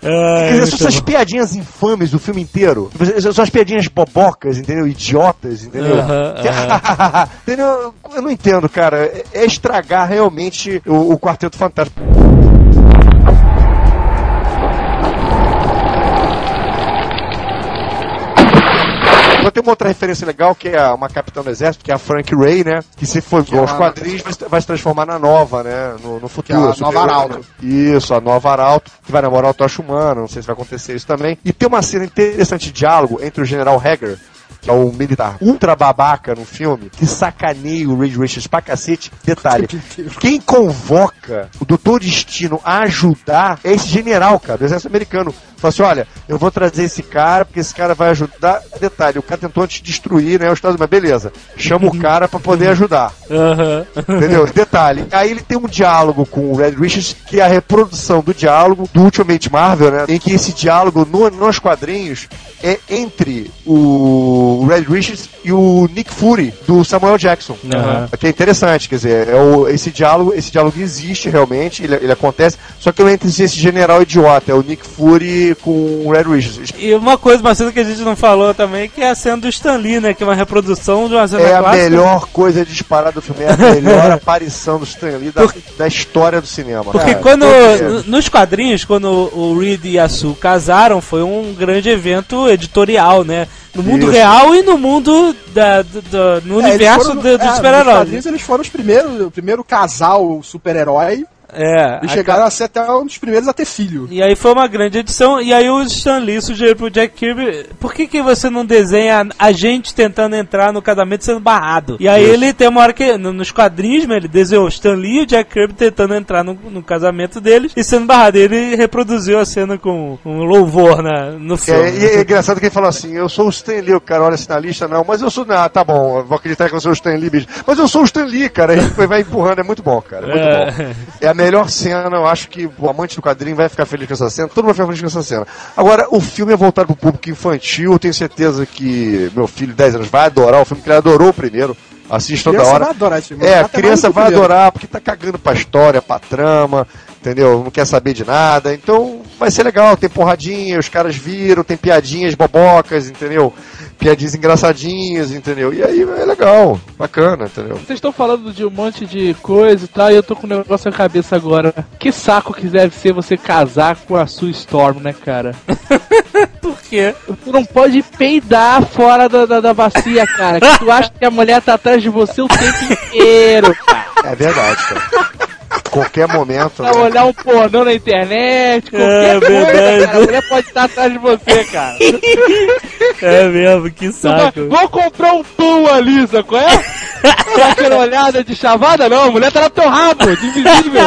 Quer dizer, são essas piadinhas infames do filme inteiro. São as piadinhas bobocas, entendeu? Idiotas, entendeu? Aham, Que- entendeu? Eu não entendo, cara. É- É estragar realmente o, o Quarteto Fantástico. Vou ter uma outra referência legal, que é uma capitã do exército, que é a Frank Ray, né? Que se for é aos uma- quadrinhos, vai, se- vai se transformar na nova, né? No, no futuro. Que é a Super- nova Arauto. Isso, a nova Arauto, que vai namorar o Tocha Humano, não sei se vai acontecer isso também. E tem uma cena interessante de diálogo entre o General Hager, que é o militar ultra babaca no filme, que sacaneia o Reed Richards pra cacete. Detalhe, quem convoca o Doutor Destino a ajudar é esse general, cara, do exército americano. Fala assim, olha, eu vou trazer esse cara, porque esse cara vai ajudar. Detalhe, o cara tentou antes destruir, né, os Estados Unidos, mas beleza. Chama o cara pra poder ajudar. Aham. Entendeu? Detalhe. Aí ele tem um diálogo com o Red Richards, que é a reprodução do diálogo do Ultimate Marvel, né? Em que esse diálogo no, nos quadrinhos é entre o Red Richards e o Nick Fury, do Samuel Jackson. Aham. Que é interessante, quer dizer, é o, esse diálogo, esse diálogo existe realmente, ele, ele acontece, só que não é entre esse general idiota, é o Nick Fury com o Red Richards. E uma coisa, uma cena que a gente não falou também, que é a cena do Stan Lee, né? Que é uma reprodução de uma cena É a clássica. melhor coisa disparada do filme, é a melhor aparição do Stan Lee da, da história do cinema. Porque cara. quando, Todo n- nos quadrinhos, quando o Reed e a Sue casaram, foi um grande evento editorial, né? No mundo Isso. real e no mundo da, do- do- no É, universo foram- do- é, nos super-heróis. quadrinhos Eles foram os primeiros, o primeiro casal super-herói É, e chegaram a ser até um dos primeiros a ter filho. E aí foi uma grande edição. E aí o Stan Lee sugeriu pro Jack Kirby: por que, que você não desenha a gente tentando entrar no casamento sendo barrado? E aí ele tem uma hora que, no- nos quadrinhos, né, ele desenhou o Stan Lee e o Jack Kirby tentando entrar no, no casamento deles e sendo barrado. Ele reproduziu a cena com um louvor na, no filme. É, e é engraçado que ele falou assim: Eu sou o Stan Lee, o cara olha assim na lista, não, mas eu sou. Ah, tá bom, vou acreditar que eu sou o Stan Lee, bicho. Mas eu sou o Stan Lee, cara. E vai empurrando, é muito bom, cara. é Muito É. bom. É a melhor cena, eu acho que o amante do quadrinho vai ficar feliz com essa cena, todo mundo vai ficar feliz com essa cena. Agora, o filme é voltado pro público infantil, eu tenho certeza que meu filho de 10 anos vai adorar o filme, que ele adorou o primeiro. Assiste toda hora. vai adorar filme. É, a Até criança vai o primeiro. adorar porque tá cagando pra história, pra trama, entendeu? Não quer saber de nada. Então vai ser legal, tem porradinha, os caras viram, tem piadinhas bobocas, entendeu? Piadinhas engraçadinhas, entendeu? E aí é legal, bacana, entendeu? Vocês estão falando de um monte de coisa e tal, e eu tô com um negócio na cabeça agora. Que saco que deve ser você casar com a sua Storm, né, cara? Por quê? Tu não pode peidar fora da, da, da bacia, cara. Que tu acha que a mulher tá atrás de você o tempo inteiro, cara. É verdade, cara. Qualquer momento. Pra né? olhar um pornô na internet, É qualquer coisa, verdade. cara. A mulher pode estar atrás de você, cara. É mesmo, que saco. Vou comprar um pão ali, sacou? É? Dá aquela olhada de chavada, não. A mulher tá no teu rabo, de invisível.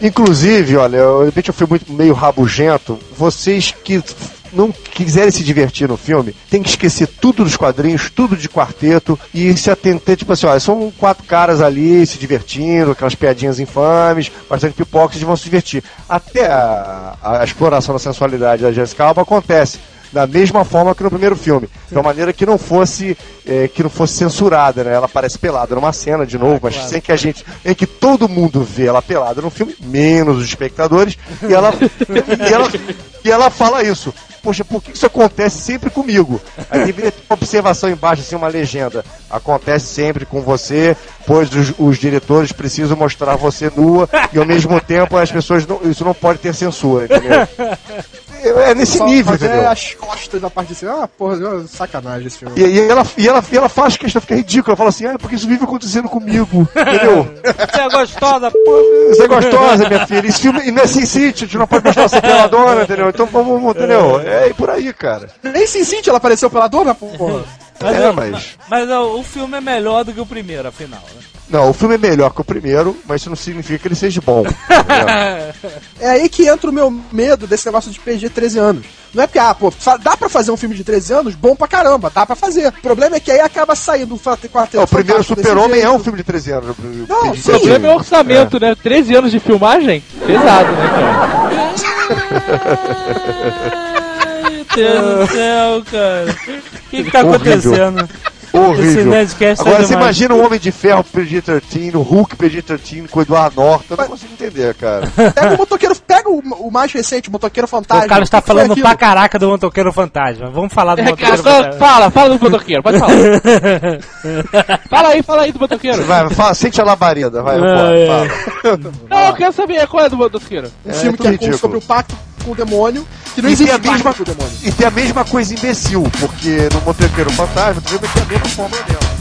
Inclusive, olha, eu- de repente eu fui muito meio rabugento. Vocês que não quiserem se divertir no filme, tem que esquecer tudo dos quadrinhos, tudo de quarteto e se atentar, tipo assim, olha, são quatro caras ali se divertindo, aquelas piadinhas infames, bastante pipoca, vocês vão se divertir. Até a, a exploração da sensualidade da Jessica Alba acontece da mesma forma que no primeiro filme, de uma maneira que não fosse eh, que não fosse censurada, né? Ela aparece pelada numa cena de novo, mas sem que a gente, em que todo mundo vê ela pelada no filme, menos os espectadores, e ela e ela, e ela fala isso. Poxa, por que isso acontece sempre comigo? Aí deveria ter uma observação embaixo, assim, uma legenda. Acontece sempre com você, pois os, os diretores precisam mostrar você nua e ao mesmo tempo as pessoas não, isso não pode ter censura, entendeu? É nesse nível, fazer entendeu? as costas da parte de cima. Ah, porra, sacanagem esse filme. E, e ela, e, ela, e ela faz questão, fica ridícula. Ela fala assim, ah, porque isso vive acontecendo comigo. Entendeu? Você é gostosa, pô. Você é gostosa, minha filha. Esse filme e não é Sin City, a gente não pode mostrar você peladona, entendeu? Então vamos, entendeu? É por aí, cara. Nem Sin City ela apareceu pela dona, porra. Mas, É, eu- mas- mas o filme é melhor do que o primeiro, afinal. Né? Não, o filme é melhor que o primeiro, mas isso não significa que ele seja bom. É aí que entra o meu medo desse negócio de PG 13 anos. Não é porque, ah, pô, dá pra fazer um filme de 13 anos bom pra caramba, dá pra fazer. O problema é que aí acaba saindo um quarteto É, o primeiro Super-Homem é um filme de 13 anos. Não. O problema é o orçamento, né? 13 anos de filmagem? Pesado, né, cara? Meu Deus do céu, cara. O que, que tá Horrível. acontecendo? Esse Horrível. Agora é você imagina um Homem de Ferro PG-13, o Hulk PG-13 com o Eduardo Norton. Eu não consigo entender, cara. Pega o motoqueiro, pega o, o mais recente, o motoqueiro fantasma. O cara está falando pra caraca do Motoqueiro Fantasma. Vamos falar do É, cara, Motoqueiro só Fantasma. fala, fala do motoqueiro, pode falar. fala aí, fala aí do motoqueiro. Vai, fala, sente a labareda, vai, Ah, bora, é. fala. Não, eu quero saber qual é do motoqueiro. Um É, filme que é sobre o pacto com o demônio, que não E existe tem a mesma- com o demônio. E tem a mesma coisa imbecil, porque no Motoqueiro Fantasma, tu vê que é a mesma forma dela.